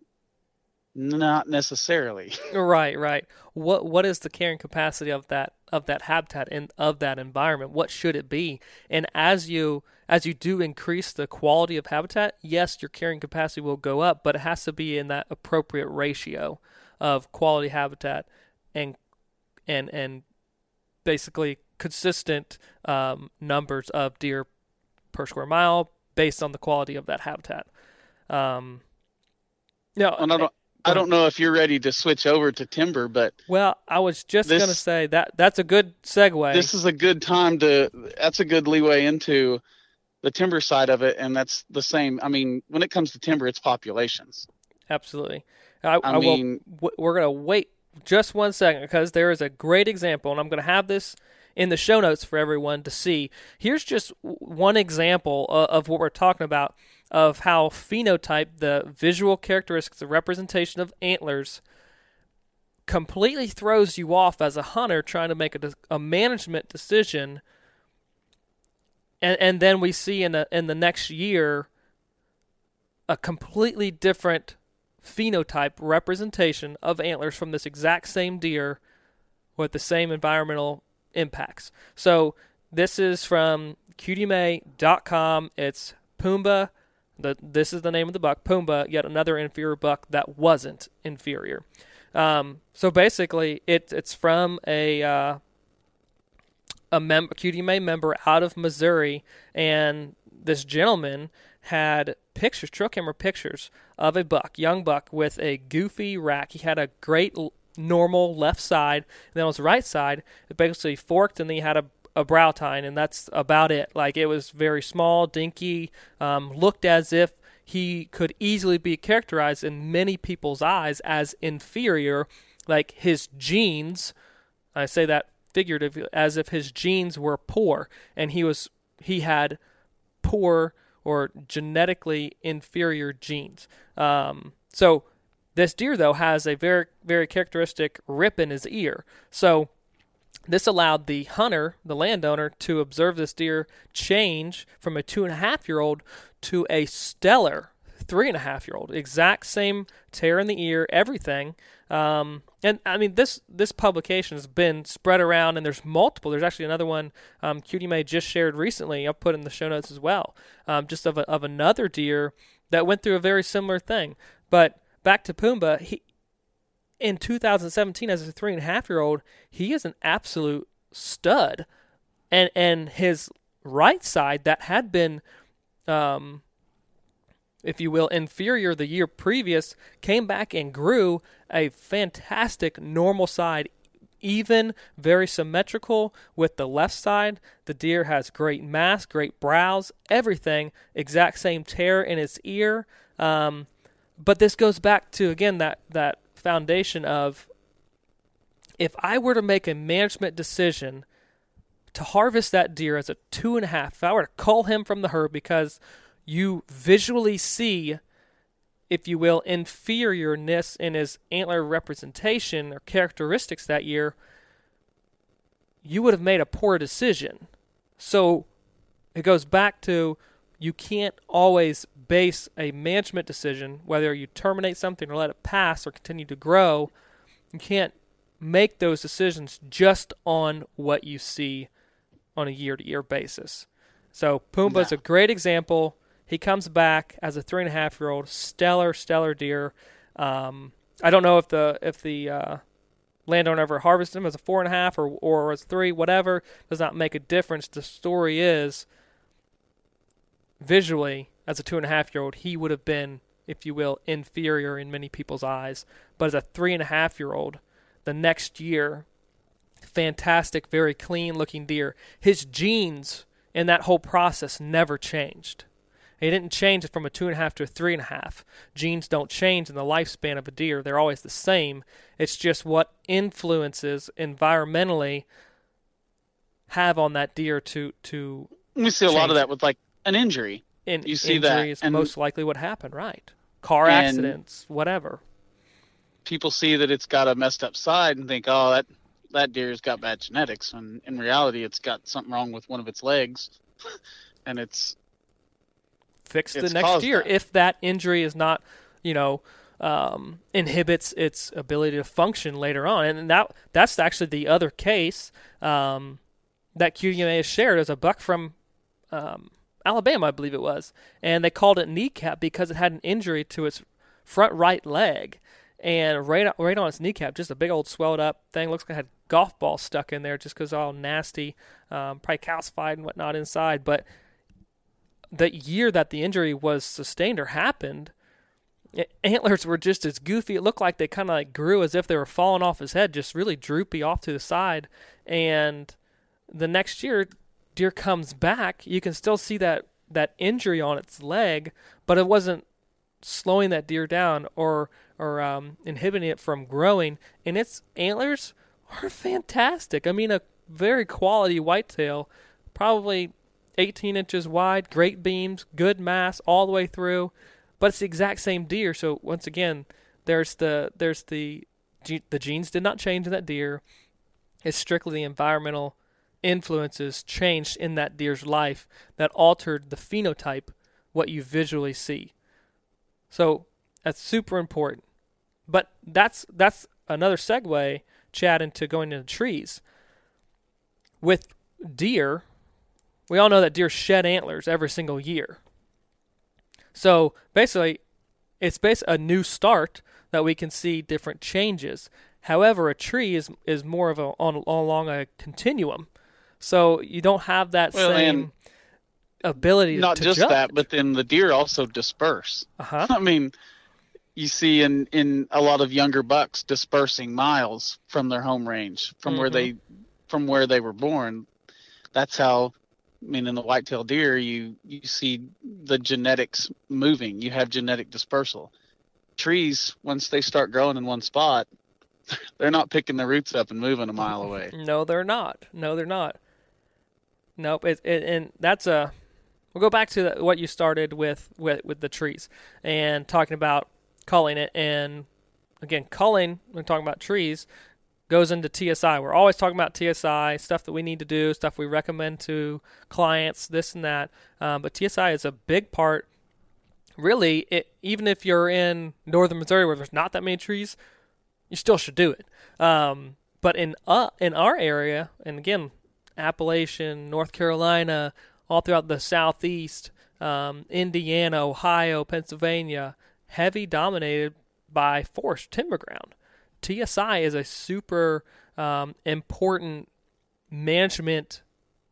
Not necessarily. right, right. What what is the carrying capacity of that of that habitat and of that environment? What should it be? And as you as you do increase the quality of habitat, yes, your carrying capacity will go up, but it has to be in that appropriate ratio of quality habitat and and and basically consistent um, numbers of deer per square mile based on the quality of that habitat. Um, no, And I don't, I don't know if you're ready to switch over to timber, but well, I was just This- gonna say that that's a good segue. this is a good time to. That's a good leeway into the timber side of it, and that's the same. I mean, when it comes to timber, it's populations. Absolutely. I, I, I will. mean- w- We're gonna wait just one second because there is a great example, and I'm gonna have this in the show notes for everyone to see. Here's just one example of, of what we're talking about of how phenotype, the visual characteristics, the representation of antlers, completely throws you off as a hunter trying to make a, a management decision. And and then we see in the in the next year a completely different phenotype representation of antlers from this exact same deer with the same environmental impacts. So this is from QDMA.com. It's Pumbaa. The, this is the name of the buck, Pumbaa, yet another inferior buck that wasn't inferior. Um, so basically, it, it's from a uh, a mem- QDMA member out of Missouri, and this gentleman had pictures, trail camera pictures of a buck, young buck, with a goofy rack. He had a great normal left side, and then on his right side, it basically forked, and then he had a a brow tine, and that's about it. Like it was very small, dinky, um, looked as if he could easily be characterized in many people's eyes as inferior, like his genes. I say that figuratively, as if his genes were poor, and he was he had poor or genetically inferior genes. Um, so this deer though has a very very characteristic rip in his ear. So this allowed the hunter, the landowner, to observe this deer change from a two and a half year old to a stellar three and a half year old. Exact same tear in the ear, everything. Um, and I mean, this this publication has been spread around, and there's multiple. There's actually another one um, QDMA just shared recently. I'll put in the show notes as well, um, just of a, of another deer that went through a very similar thing. But back to Pumbaa, he in 2017 as a three and a half year old, he is an absolute stud, and and his right side that had been, um, if you will, inferior the year previous, came back and grew a fantastic normal side. Even very symmetrical with the left side. The deer has great mass, great brows, everything. Exact same tear in its ear. Um, but this goes back to again that that foundation of if I were to make a management decision to harvest that deer as a two and a half, if I were to cull him from the herd because you visually see, if you will, inferiorness in his antler representation or characteristics that year, you would have made a poor decision. So it goes back to you can't always base a management decision, whether you terminate something or let it pass or continue to grow, you can't make those decisions just on what you see on a year to year basis. So Pumbaa's No. a great example. He comes back as a three and a half year old, stellar, stellar deer. Um, I don't know if the if the uh, landowner ever harvested him as a four and a half or or as three, whatever. Does not make a difference. The story is visually as a two and a half year old, he would have been, if you will, inferior in many people's eyes. But as a three and a half year old, the next year, fantastic, very clean looking deer. His genes in that whole process never changed. He didn't change it from a two and a half to a three and a half. Genes don't change in the lifespan of a deer, they're always the same. It's just what influences environmentally have on that deer to to We see a lot of that with like an injury. in You see injury that, is and- most likely what happened, right? Car accidents, whatever. People see that it's got a messed up side and think, oh, that that deer's got bad genetics. When in reality, it's got something wrong with one of its legs, and it's Fix the next year that. if that injury is not, you know, um, inhibits its ability to function later on. And that that's actually the other case um, that QDMA has shared as a buck from um, Alabama, I believe it was, and they called it kneecap because it had an injury to its front right leg, and right right on its kneecap, just a big old swelled up thing. Looks like it had golf ball stuck in there just because all nasty, um, probably calcified and whatnot inside. But the year that the injury was sustained or happened, antlers were just as goofy. It looked like they kind of like grew as if they were falling off his head, just really droopy off to the side. And the next year, deer comes back. You can still see that that injury on its leg, but it wasn't slowing that deer down or or um, inhibiting it from growing. And its antlers are fantastic. I mean, a very quality whitetail, probably 18 inches wide, great beams, good mass all the way through. But it's the exact same deer. So once again, there's the there's the the genes did not change in that deer. It's strictly the environmental influences changed in that deer's life that altered the phenotype, what you visually see. So that's super important. But that's that's another segue, Chad, into going into trees. With deer, we all know that deer shed antlers every single year. So basically, it's basically a new start that we can see different changes. However, a tree is is more of a on along a continuum, so you don't have that well, same ability. Not to just judge. that, but then the deer also disperse. Uh-huh. I mean, you see in in a lot of younger bucks dispersing miles from their home range, from mm-hmm. where they from where they were born. That's how I mean, in the whitetail deer, you you see the genetics moving. You have genetic dispersal. Trees, once they start growing in one spot, they're not picking their roots up and moving a mile away. No, they're not. No, they're not. Nope. It, it, and that's a. We'll go back to the, what you started with, with with the trees and talking about culling it. And again, culling. We're talking about trees goes into TSI. We're always talking about TSI, stuff that we need to do, stuff we recommend to clients, this and that. Um, but TSI is a big part. Really, it, even if you're in northern Missouri where there's not that many trees, you still should do it. Um, but in uh, in our area, and again, Appalachian, North Carolina, all throughout the southeast, um, Indiana, Ohio, Pennsylvania, heavy dominated by forest timber ground. TSI is a super um, important management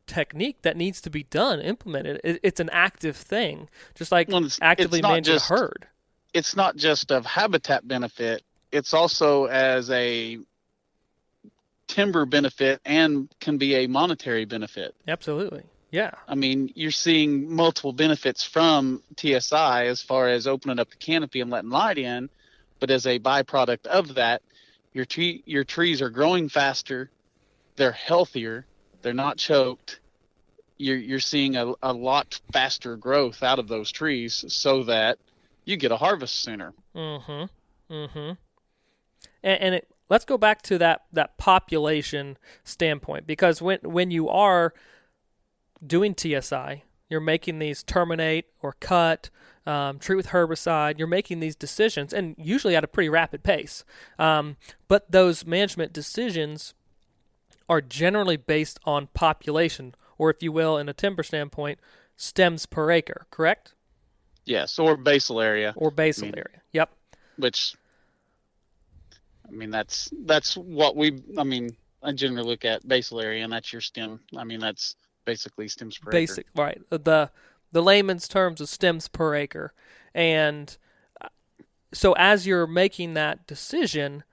technique that needs to be done, implemented. It, it's an active thing, just like well, it's, actively it's managing just, a herd. It's not just of habitat benefit; it's also as a timber benefit and can be a monetary benefit. Absolutely. Yeah. I mean, you're seeing multiple benefits from TSI as far as opening up the canopy and letting light in, but as a byproduct of that, your tree your trees are growing faster, they're healthier, they're not choked. You're you're seeing a, a lot faster growth out of those trees so that you get a harvest sooner. Mm-hmm. Mm-hmm. And, and it, let's go back to that that population standpoint because when when you are doing TSI, you're making these terminate or cut um, treat with herbicide. You're making these decisions, and usually at a pretty rapid pace. Um, but those management decisions are generally based on population, or if you will, in a timber standpoint, stems per acre. Correct? Yes, or basal area. Or basal I mean, area. Yep. Which, I mean, that's that's what we. I mean, I generally look at basal area, and that's your stem. I mean, that's basically stems per Basic, acre. right? The the layman's terms of stems per acre. And uh, so as you're making that decision,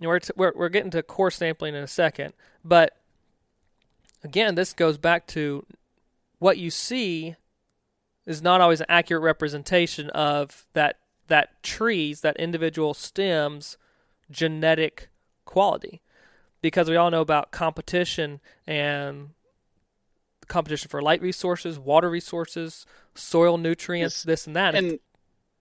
we're, t- we're, we're getting to core sampling in a second, but again, this goes back to what you see is not always an accurate representation of that that trees, that individual stems genetic quality. Because we all know about competition and competition for light resources, water resources, soil nutrients, yes. this and that. And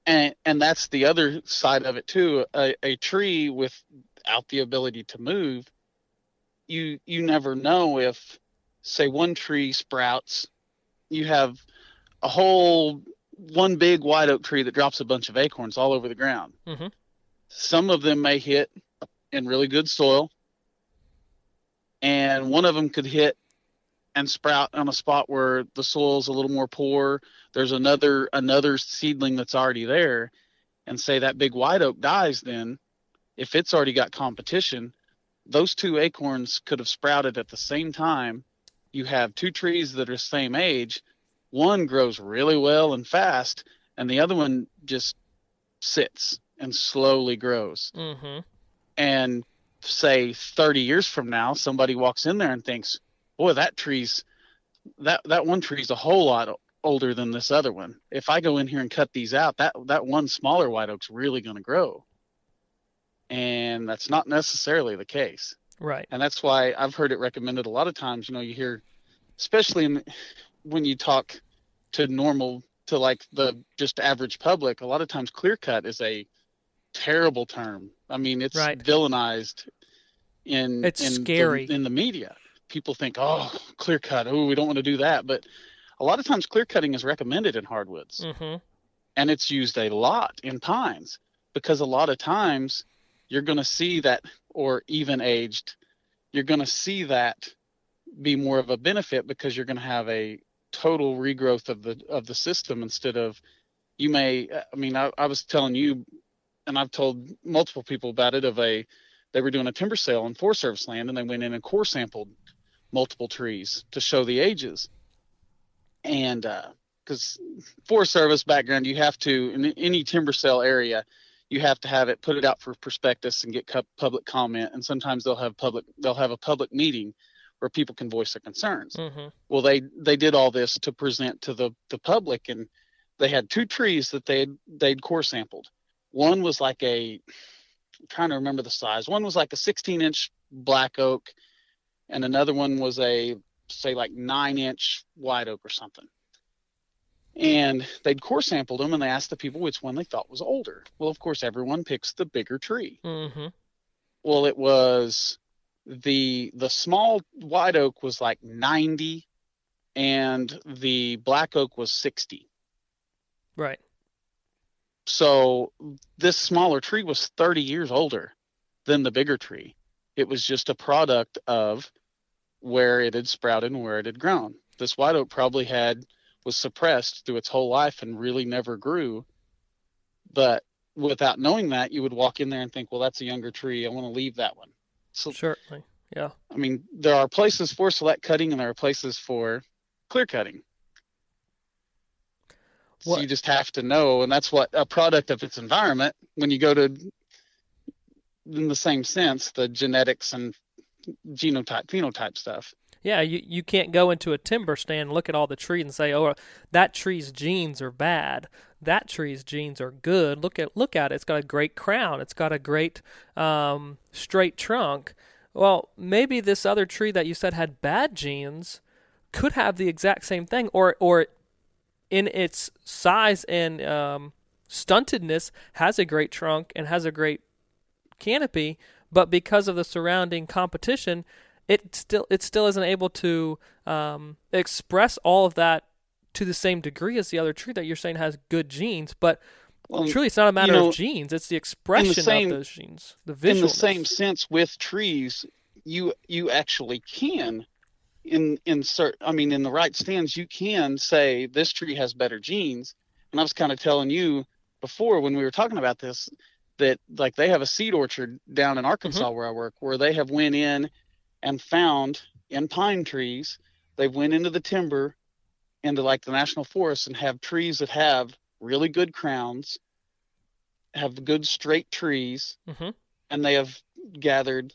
and and that's the other side of it too. A, a tree without the ability to move, you you never know if say one tree sprouts, you have a whole one big white oak tree that drops a bunch of acorns all over the ground. Mm-hmm. Some of them may hit in really good soil, and one of them could hit and sprout on a spot where the soil's a little more poor. There's another another seedling that's already there, and say that big white oak dies. Then, if it's already got competition, those two acorns could have sprouted at the same time. You have two trees that are same age. One grows really well and fast, and the other one just sits and slowly grows. Mm-hmm. And say 30 years from now, somebody walks in there and thinks, "Boy, that tree's that that one tree's a whole lot older than this other one. If I go in here and cut these out, that that one smaller white oak's really going to grow." And that's not necessarily the case. Right. And that's why I've heard it recommended a lot of times. You know, you hear, especially in, when you talk to normal to like the just average public, a lot of times clear cut is a terrible term. I mean, it's Right. villainized in It's in scary. the, in the media. People think, "Oh, clear cut. Oh, we don't want to do that." But a lot of times clear cutting is recommended in hardwoods Mm-hmm. and it's used a lot in pines because a lot of times you're going to see that or even aged you're going to see that be more of a benefit because you're going to have a total regrowth of the of the system instead of you may i mean i, I was telling you and i've told multiple people about it of a they were doing a timber sale on forest service land and they went in and core sampled multiple trees to show the ages and because Forest Service background, you have to in any timber sale area, you have to have it put it out for prospectus and get public comment, and sometimes they'll have public they'll have a public meeting where people can voice their concerns. Mm-hmm. Well, they they did all this to present to the the public, and they had two trees that they they'd core sampled. One was like a I'm trying to remember the size. One was like a 16 inch black oak, and another one was a say like nine inch white oak or something. And they'd core sampled them, and they asked the people which one they thought was older. Well, of course, everyone picks the bigger tree. Mm-hmm. Well, it was the the small white oak was like 90 and the black oak was 60. Right. So this smaller tree was 30 years older than the bigger tree. It was just a product of where it had sprouted and where it had grown. This white oak probably had was suppressed through its whole life and really never grew. But without knowing that, you would walk in there and think, well, that's a younger tree. I want to leave that one. So Certainly. Yeah. I mean, there are places for select cutting and there are places for clear cutting. So What- you just have to know, and that's what a product of its environment. When you go to, in the same sense, the genetics and genotype, phenotype stuff. Yeah, you, you can't go into a timber stand look at all the trees and say, "Oh, that tree's genes are bad. That tree's genes are good. Look at look at it. It's got a great crown. It's got a great um, straight trunk." Well, maybe this other tree that you said had bad genes could have the exact same thing, or or in its size and um, stuntedness has a great trunk and has a great canopy, but because of the surrounding competition, it still it still isn't able to um, express all of that to the same degree as the other tree that you're saying has good genes. But Well, truly, it's not a matter know, of genes; it's the expression same- of those genes, the visual. in the same sense with trees, you you actually can, in in cert, I mean, in the right stands, you can say this tree has better genes. And I was kind of telling you before when we were talking about this that like they have a seed orchard down in Arkansas where I work, where they have went in and found in pine trees, they went into the timber, into like the national forest, and have trees that have really good crowns, have good straight trees, hmm and they have gathered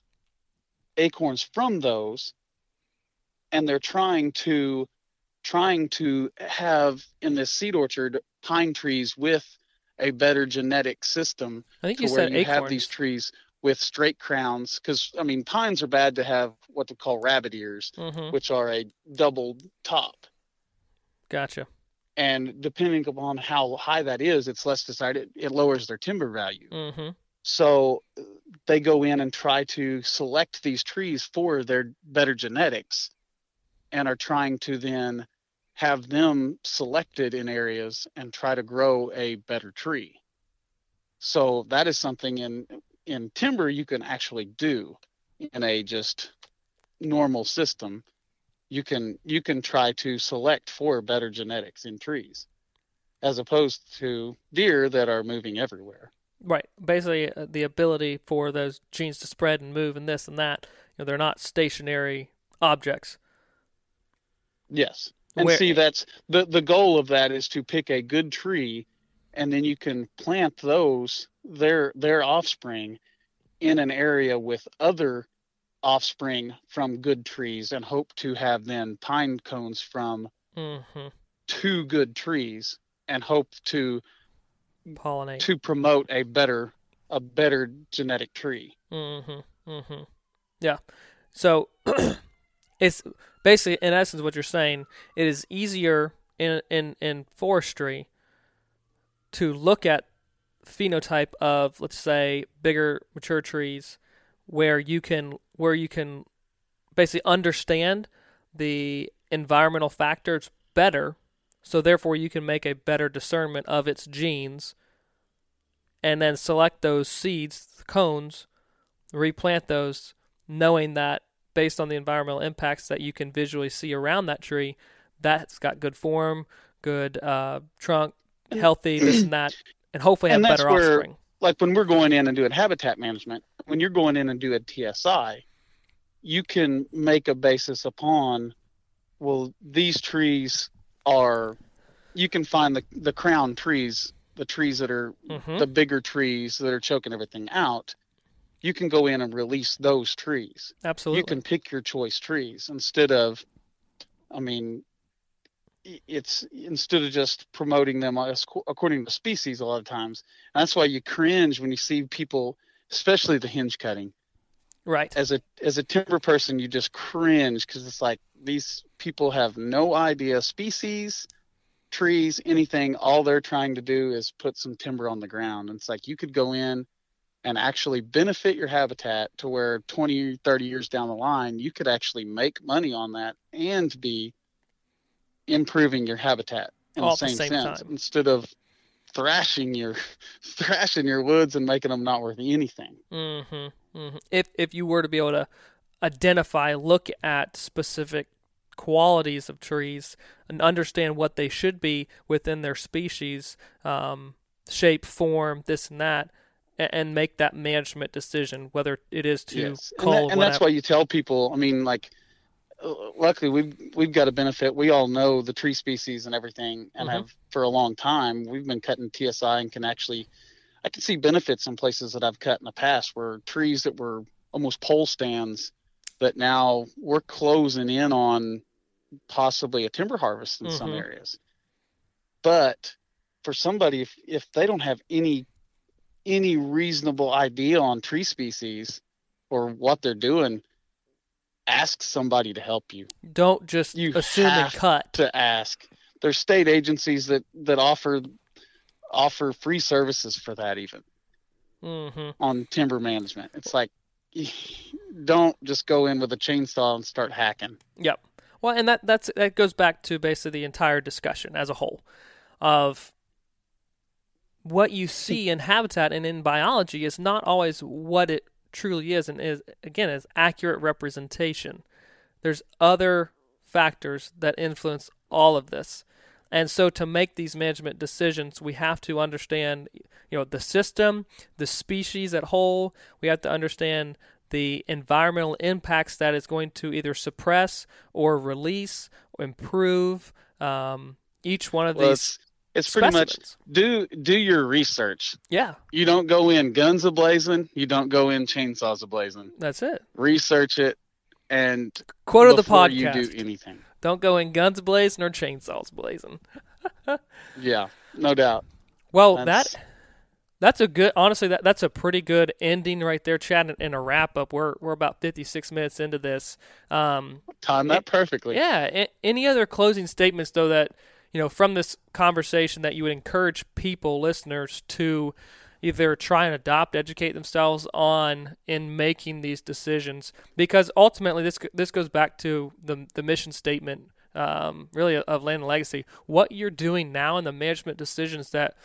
acorns from those and they're trying to trying to have in this seed orchard pine trees with a better genetic system I think to you where said you acorns. have these trees with straight crowns because i mean pines are bad to have what they call rabbit ears hmm which are a double top Gotcha. and depending upon how high that is it's less desired it, it lowers their timber value Mm-hmm. So they go in and try to select these trees for their better genetics and are trying to then have them selected in areas and try to grow a better tree. So that is something in in timber you can actually do in a just normal system. You can you can try to select for better genetics in trees as opposed to deer that are moving everywhere. Right. Basically, uh, the ability for those genes to spread and move and this and that. You know, they're not stationary objects. Yes. And Where- see, that's the the goal of that is to pick a good tree, and then you can plant those their their offspring in an area with other offspring from good trees, and hope to have then pine cones from Mm-hmm. two good trees, and hope to Pollinate. to promote a better a better genetic tree. Mm-hmm. Mm-hmm. Yeah. So it's basically, in essence, what you're saying. It is easier in in in forestry to look at phenotype of, let's say, bigger mature trees, where you can where you can basically understand the environmental factors better. So therefore, you can make a better discernment of its genes, and then select those seeds, cones, replant those, knowing that based on the environmental impacts that you can visually see around that tree, that's got good form, good uh, trunk, healthy, this and that, and hopefully have And better where- offspring. like when we're going in and doing habitat management, when you're going in and do a TSI, you can make a basis upon, well, these trees are, you can find the, the crown trees, the trees that are hmm the bigger trees that are choking everything out. You can go in and release those trees. Absolutely. You can pick your choice trees instead of, I mean, it's instead of just promoting them as according to species a lot of times. And that's why you cringe when you see people, especially the hinge cutting. right. As a as a timber person, you just cringe because it's like these people have no idea species, trees, anything. All they're trying to do is put some timber on the ground. And it's like you could go in and actually benefit your habitat to where 20 30 years down the line you could actually make money on that and be improving your habitat in All the at the same, same sense time. instead of thrashing your thrashing your woods and making them not worth anything hmm hmm If if you were to be able to identify, look at specific qualities of trees and understand what they should be within their species, um, shape, form, this and that, and, make that management decision whether it is to Yes. and, that- and that's why you tell people i mean like uh, luckily we've we've got a benefit we all know the tree species and everything and Mhm. have for a long time we've been cutting tsi and can actually i can see benefits in places that i've cut in the past where trees that were almost pole stands that now we're closing in on possibly a timber harvest in some Mhm. areas but for somebody if, if they don't have any any reasonable idea on tree species or what they're doing ask somebody to help you. Don't just You assume and have cut. to ask. There's state agencies that that offer offer free services for that even. Hmm on timber management. It's like don't just go in with a chainsaw and start hacking. Yep. Well, and that that's that goes back to basically the entire discussion as a whole of what you see in habitat and in biology is not always what it truly is and is again is accurate representation. There's other factors that influence all of this. And so to make these management decisions, we have to understand you know the system, the species at whole, we have to understand the environmental impacts that is going to either suppress or release or improve um, each one of well, these it's, pretty much do do your research Yeah, you don't go in guns a blazing you don't go in chainsaws a blazing that's it. research it and Quote of the podcast: you do anything Don't go in guns blazing or chainsaws blazing. yeah no doubt Well, That's- that that's a good. Honestly, that that's a pretty good ending right there, Chad. And, and a wrap up. We're we're about fifty six minutes into this. Um, time that perfectly yeah. any other closing statements though that you know from this conversation that you would encourage people, listeners, to either try and adopt, educate themselves on in making these decisions? Because ultimately, this this goes back to the the mission statement um, really of land and legacy. What you're doing now and the management decisions that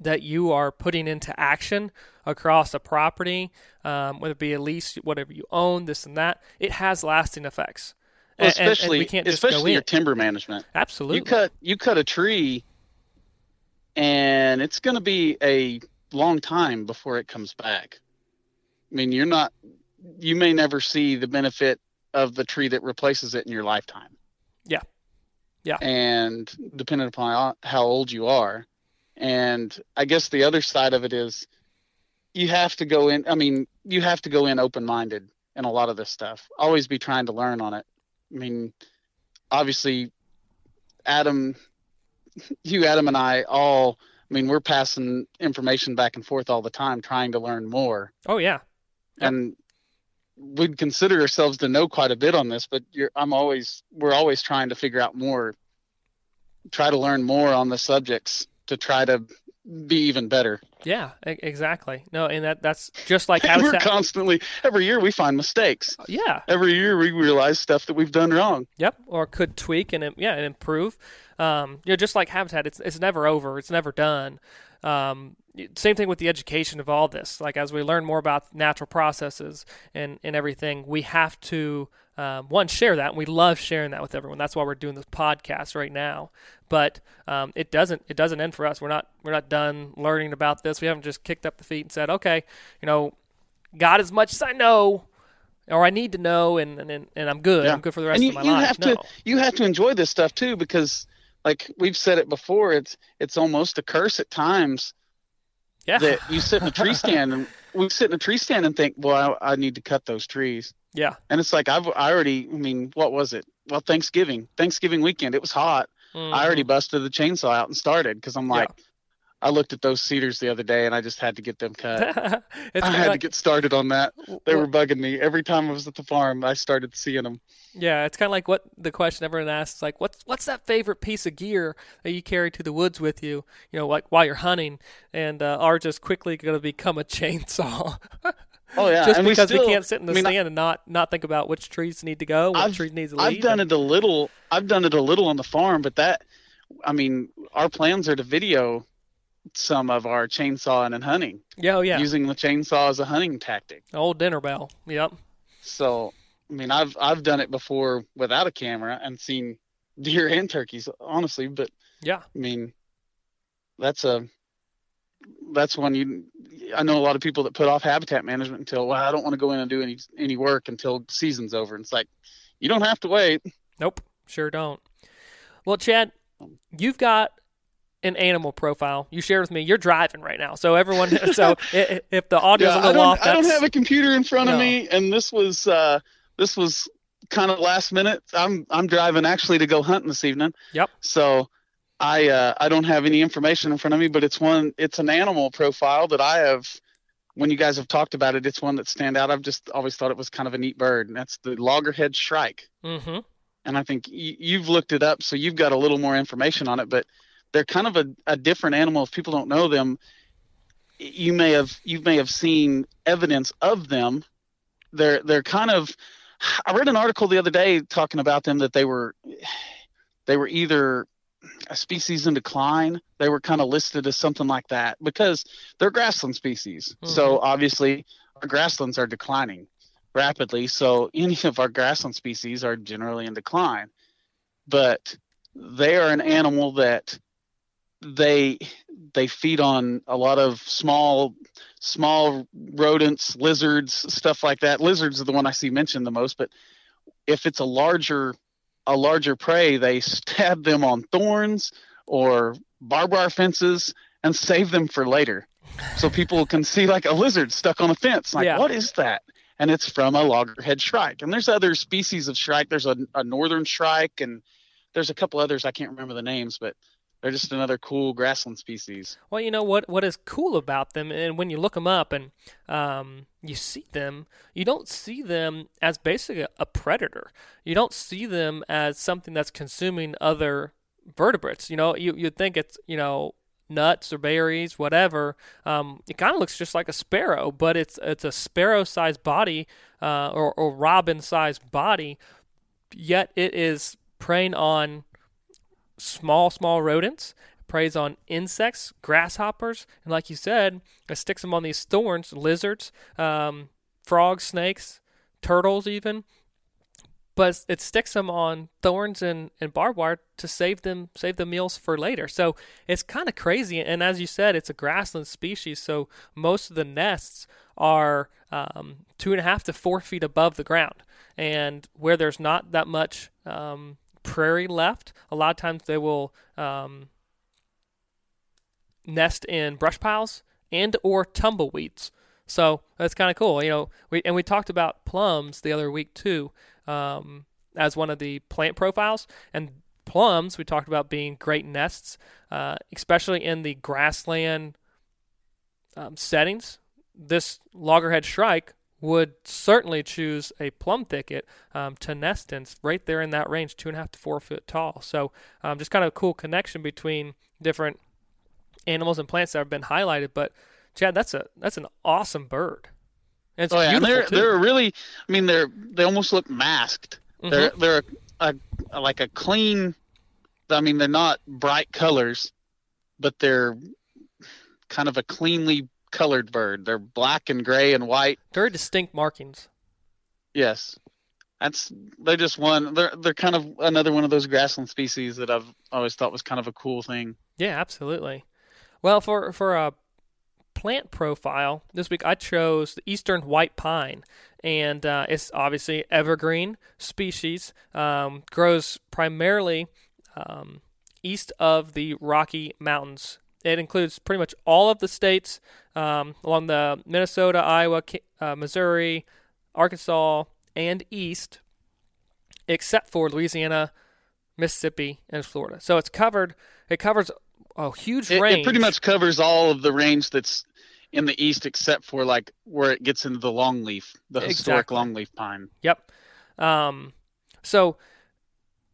that you are putting into action across a property, um, whether it be a lease, whatever you own, this and that, it has lasting effects. Well, And- and- and especially especially go in. your timber management. Absolutely. You cut you cut a tree, and it's going to be a long time before it comes back. I mean, you're not. You may never see the benefit of the tree that replaces it in your lifetime. Yeah. Yeah. And depending upon how old you are, and I guess the other side of it is, you have to go in. I mean, you have to go in open-minded in a lot of this stuff. Always be trying to learn on it. I mean, obviously, Adam, you, Adam, and I all. I mean, we're passing information back and forth all the time, trying to learn more oh yeah. Yep. and we'd consider ourselves to know quite a bit on this but you're, i'm always we're always trying to figure out more try to learn more on the subjects to try to be even better Yeah, exactly. No, and that that's just like we're habitat. constantly every year we find mistakes yeah, every year we realize stuff that we've done wrong Yep, or could tweak and yeah, and improve. Um, you know, just like Habitat, it's it's never over. It's never done. Um, same thing with the education of all this. Like as we learn more about natural processes and and everything, we have to um, one share that. And we love sharing that with everyone. That's why we're doing this podcast right now. But um, it doesn't it doesn't end for us. We're not we're not done learning about this. We haven't just kicked up the feet and said, okay, you know, got as much as I know. Or I need to know, and and, and I'm good. Yeah. I'm good for the rest you, of my you life. have no. to you have to enjoy this stuff too because like we've said it before it's it's almost a curse at times yeah. that you sit in a tree stand and we sit in a tree stand and think well I, I need to cut those trees Yeah. And it's like I've I already I mean, what was it? Well, Thanksgiving. Thanksgiving weekend. It was hot. I already busted the chainsaw out and started because I'm Mm-hmm. Yeah. I looked at those cedars the other day and I just had to get them cut. I had like, to get started on that. They well, were bugging me every time I was at the farm. I started seeing them. yeah, it's kind of like what the question everyone asks, like, what's what's that favorite piece of gear that you carry to the woods with you? You know, like while you're hunting, and uh, are just quickly going to become a chainsaw. Oh yeah, just and because we, still- can't sit in the I mean, stand and not not think about which trees need to go, which trees need to leave. I've done it a little. I've done it a little on the farm, but that, I mean, our plans are to video some of our chainsawing and hunting, Yeah, oh yeah, using the chainsaw as a hunting tactic. old dinner bell. Yep. So, I mean, I've I've done it before without a camera and seen deer and turkeys, honestly. But Yeah. I mean, that's a that's when you. I know a lot of people that put off habitat management until well, I don't want to go in and do any any work until season's over. And it's like, you don't have to wait. Nope, sure don't. Well, Chad, you've got an animal profile. You shared with me. You're driving right now, so everyone. so i- i- if the audio's Yeah, a I little don't, off, I don't have a computer in front No. of me, and this was uh, this was kind of last minute. I'm I'm driving actually to go hunting this evening. Yep. So I uh, I don't have any information in front of me, but it's one it's an animal profile that I have. When you guys have talked about it, it's one that stand out. I've just always thought it was kind of a neat bird, and that's the loggerhead shrike. Mhm. And I think y- you've looked it up, so you've got a little more information on it. But they're kind of a, a different animal. If people don't know them, you may have you may have seen evidence of them. They're they're kind of. I read an article the other day talking about them that they were they were either a species in decline. They were kind of listed as something like that because they're grassland species. Mm-hmm. So obviously our grasslands are declining rapidly. So any of our grassland species are generally in decline. But they are an animal that they they feed on a lot of small small rodents, lizards, stuff like that. Lizards are the one I see mentioned the most, but if it's a larger a larger prey, they stab them on thorns or barbed wire fences and save them for later. So people can see like a lizard stuck on a fence. Like, Yeah. what is that? And it's from a loggerhead shrike. And there's other species of shrike. There's a, a northern shrike and there's a couple others I can't remember the names, but they're just another cool grassland species. Well, you know what what is cool about them, and when you look them up and um, you see them, you don't see them as basically a, predator. You don't see them as something that's consuming other vertebrates. You know, you you'd think it's you know nuts or berries, whatever. Um, it kind of looks just like a sparrow, but it's it's a sparrow-sized body uh, or, or robin-sized body, yet it is preying on small, small rodents, preys on insects, grasshoppers, and like you said, it sticks them on these thorns, lizards, um, frogs, snakes, turtles, even. But it sticks them on thorns and, and barbed wire to save them save the meals for later. So it's kind of crazy. And as you said, it's a grassland species, so most of the nests are um, two and a half to four feet above the ground. And where there's not that much um, prairie left, a lot of times they will um, nest in brush piles and or tumbleweeds. So that's kind of cool, you know. We and we talked about plums the other week too, um, as one of the plant profiles. And plums we talked about being great nests, uh, especially in the grassland um, settings. This loggerhead shrike would certainly choose a plum thicket um, to nest in, right there in that range, two and a half to four foot tall. So um, just kind of a cool connection between different animals and plants that have been highlighted. But Chad, that's a that's an awesome bird. And it's oh yeah, and beautiful they're too. they're really. I mean, they're they almost look masked. They're Mhm. they're a, a like a clean. I mean, they're not bright colors, but they're kind of a cleanly colored bird. They're black and gray and white. Very distinct markings. Yes, that's they're just one. They're they're kind of another one of those grassland species that I've always thought was kind of a cool thing. Yeah, absolutely. Well, for for a plant profile this week, I chose the eastern white pine, and uh, it's obviously evergreen species. Um, grows primarily um, east of the Rocky Mountains. It includes pretty much all of the states um, along the Minnesota, Iowa, uh, Missouri, Arkansas, and east, except for Louisiana, Mississippi, and Florida. So it's covered. It covers a huge It, range. it pretty much covers all of the range that's in the east, except for like where it gets into the longleaf, the historic longleaf pine. Yep. Um, so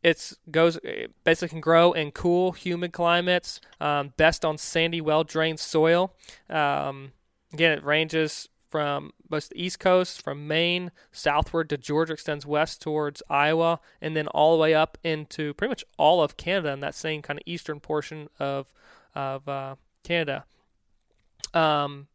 it's goes it basically can grow in cool, humid climates. Um, best on sandy, well-drained soil. Um, again, it ranges from most the east coast, from Maine southward to Georgia, extends west towards Iowa, and then all the way up into pretty much all of Canada in that same kind of eastern portion of of uh, Canada. Um,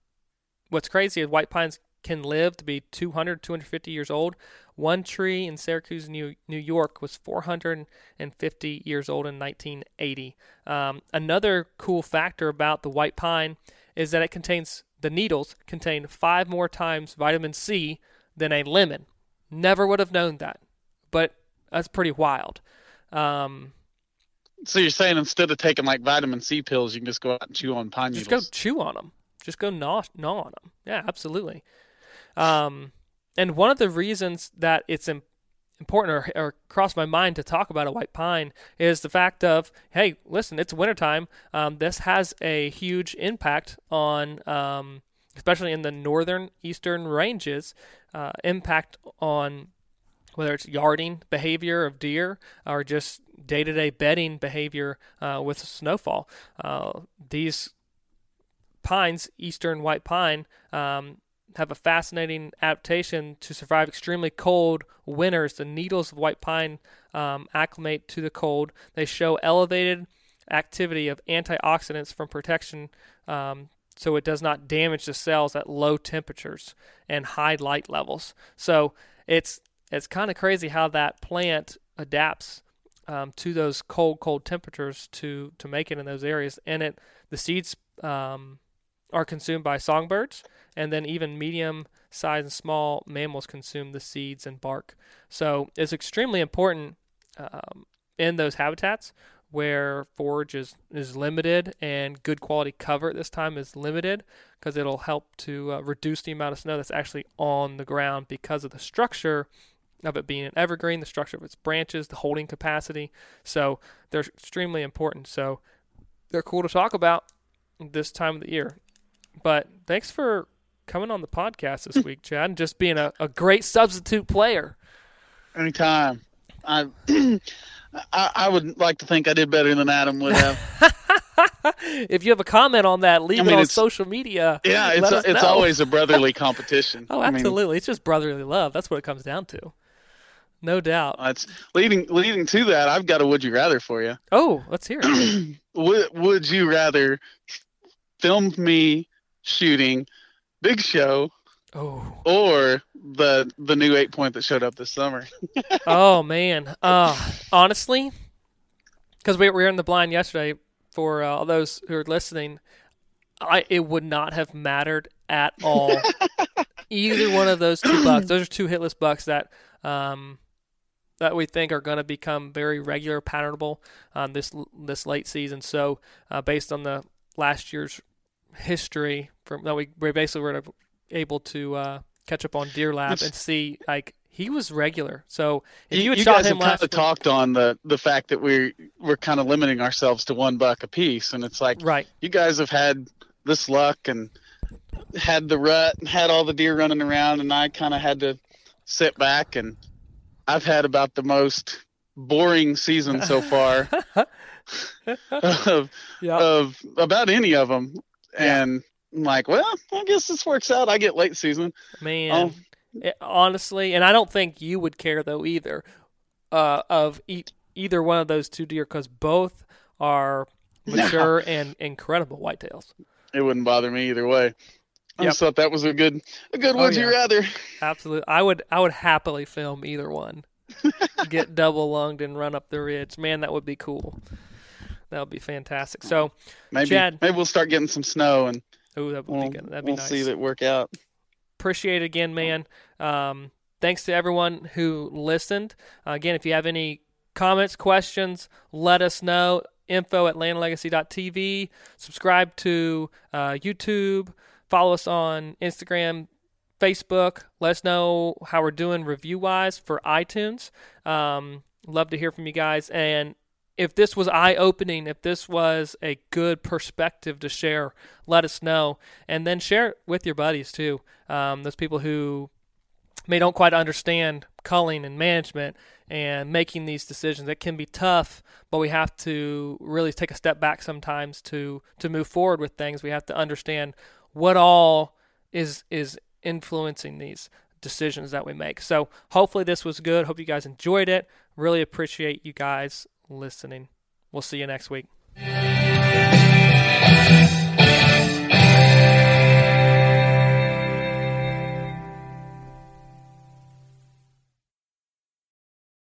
what's crazy is white pines can live to be 200, 250 years old. One tree in Syracuse, New, New York, was 450 years old in 1980. Um, another cool factor about the white pine is that it contains the needles contain five more times vitamin C than a lemon. Never would have known that, but that's pretty wild. Um, So you're saying instead of taking like vitamin C pills, you can just go out and chew on pine needles. just go chew on them. Just go gnaw, gnaw on them. Yeah, absolutely. Um, and one of the reasons that it's im- important or, or crossed my mind to talk about a white pine is the fact of, hey, listen, it's wintertime. Um, this has a huge impact on, um, especially in the northern eastern ranges, uh, impact on whether it's yarding behavior of deer or just day-to-day bedding behavior uh, with snowfall. Uh, these pines, eastern white pine, um, have a fascinating adaptation to survive extremely cold winters. The needles of white pine um, acclimate to the cold. They show elevated activity of antioxidants from protection um, so it does not damage the cells at low temperatures and high light levels. So it's it's kind of crazy how that plant adapts um, to those cold, cold temperatures to to make it in those areas. And it the seeds um, are consumed by songbirds, and then even medium sized and small mammals consume the seeds and bark. So it's extremely important um, in those habitats where forage is, is limited and good quality cover at this time is limited because it'll help to uh, reduce the amount of snow that's actually on the ground because of the structure of it being an evergreen, the structure of its branches, the holding capacity. So they're extremely important. So they're cool to talk about this time of the year. But thanks for coming on the podcast this week, Chad, and just being a, a great substitute player. Anytime. I, I I would like to think I did better than Adam would have. if you have a comment on that, leave I it on social media. Yeah, it's us it's always a brotherly competition. Oh, I mean, absolutely. it's just brotherly love. That's what it comes down to. No doubt. That's leading leading to that. I've got a would you rather for you. Oh, let's hear it. would Would you rather film me shooting Big Show oh, or the the new eight point that showed up this summer? oh man. Uh, honestly, because we, we were in the blind yesterday. For uh, all those who are listening, I it would not have mattered at all. Either one of those two bucks. Those are two hit list bucks that um, that we think are going to become very regular, patternable um, this this late season. So, uh, based on the last year's history, from that we, we basically were able to uh, catch up on Deer Lab and see like he was regular. So if you, you, had you shot guys him have kind last of talked on the the fact that we're we're kind of limiting ourselves to one buck a piece, and it's like right, you guys have had this luck and had the rut and had all the deer running around, and I kind of had to sit back and I've had about the most boring season so far of, yeah, of about any of them, and I'm like, well, I guess this works out. I get late season. man. Oh. It- honestly, and I don't think you would care though either uh, of e- either one of those two deer because both are mature and incredible whitetails. It wouldn't bother me either way. I Yep. just thought that was a good a good Oh, would yeah. you rather. Absolutely, I would I would happily film either one. Get double lunged and run up the ridge. Man, that would be cool. That would be fantastic. So, Maybe Chad. maybe we'll start getting some snow and ooh, that would we'll, be good. That'd be we'll nice. see that work out. appreciate it again, man. Um, thanks to everyone who listened. Uh, again, if you have any comments, questions, let us know. Info at landlegacy.tv. Subscribe to uh, YouTube. Follow us on Instagram, Facebook. Let us know how we're doing review wise for iTunes. Um, love to hear from you guys. And if this was eye opening, if this was a good perspective to share, let us know. And then share it with your buddies too. Um, those people who may don't quite understand culling and management and making these decisions. It can be tough, but we have to really take a step back sometimes to to move forward with things. We have to understand what all is is influencing these decisions that we make. So hopefully this was good. Hope you guys enjoyed it. Really appreciate you guys listening. We'll see you next week.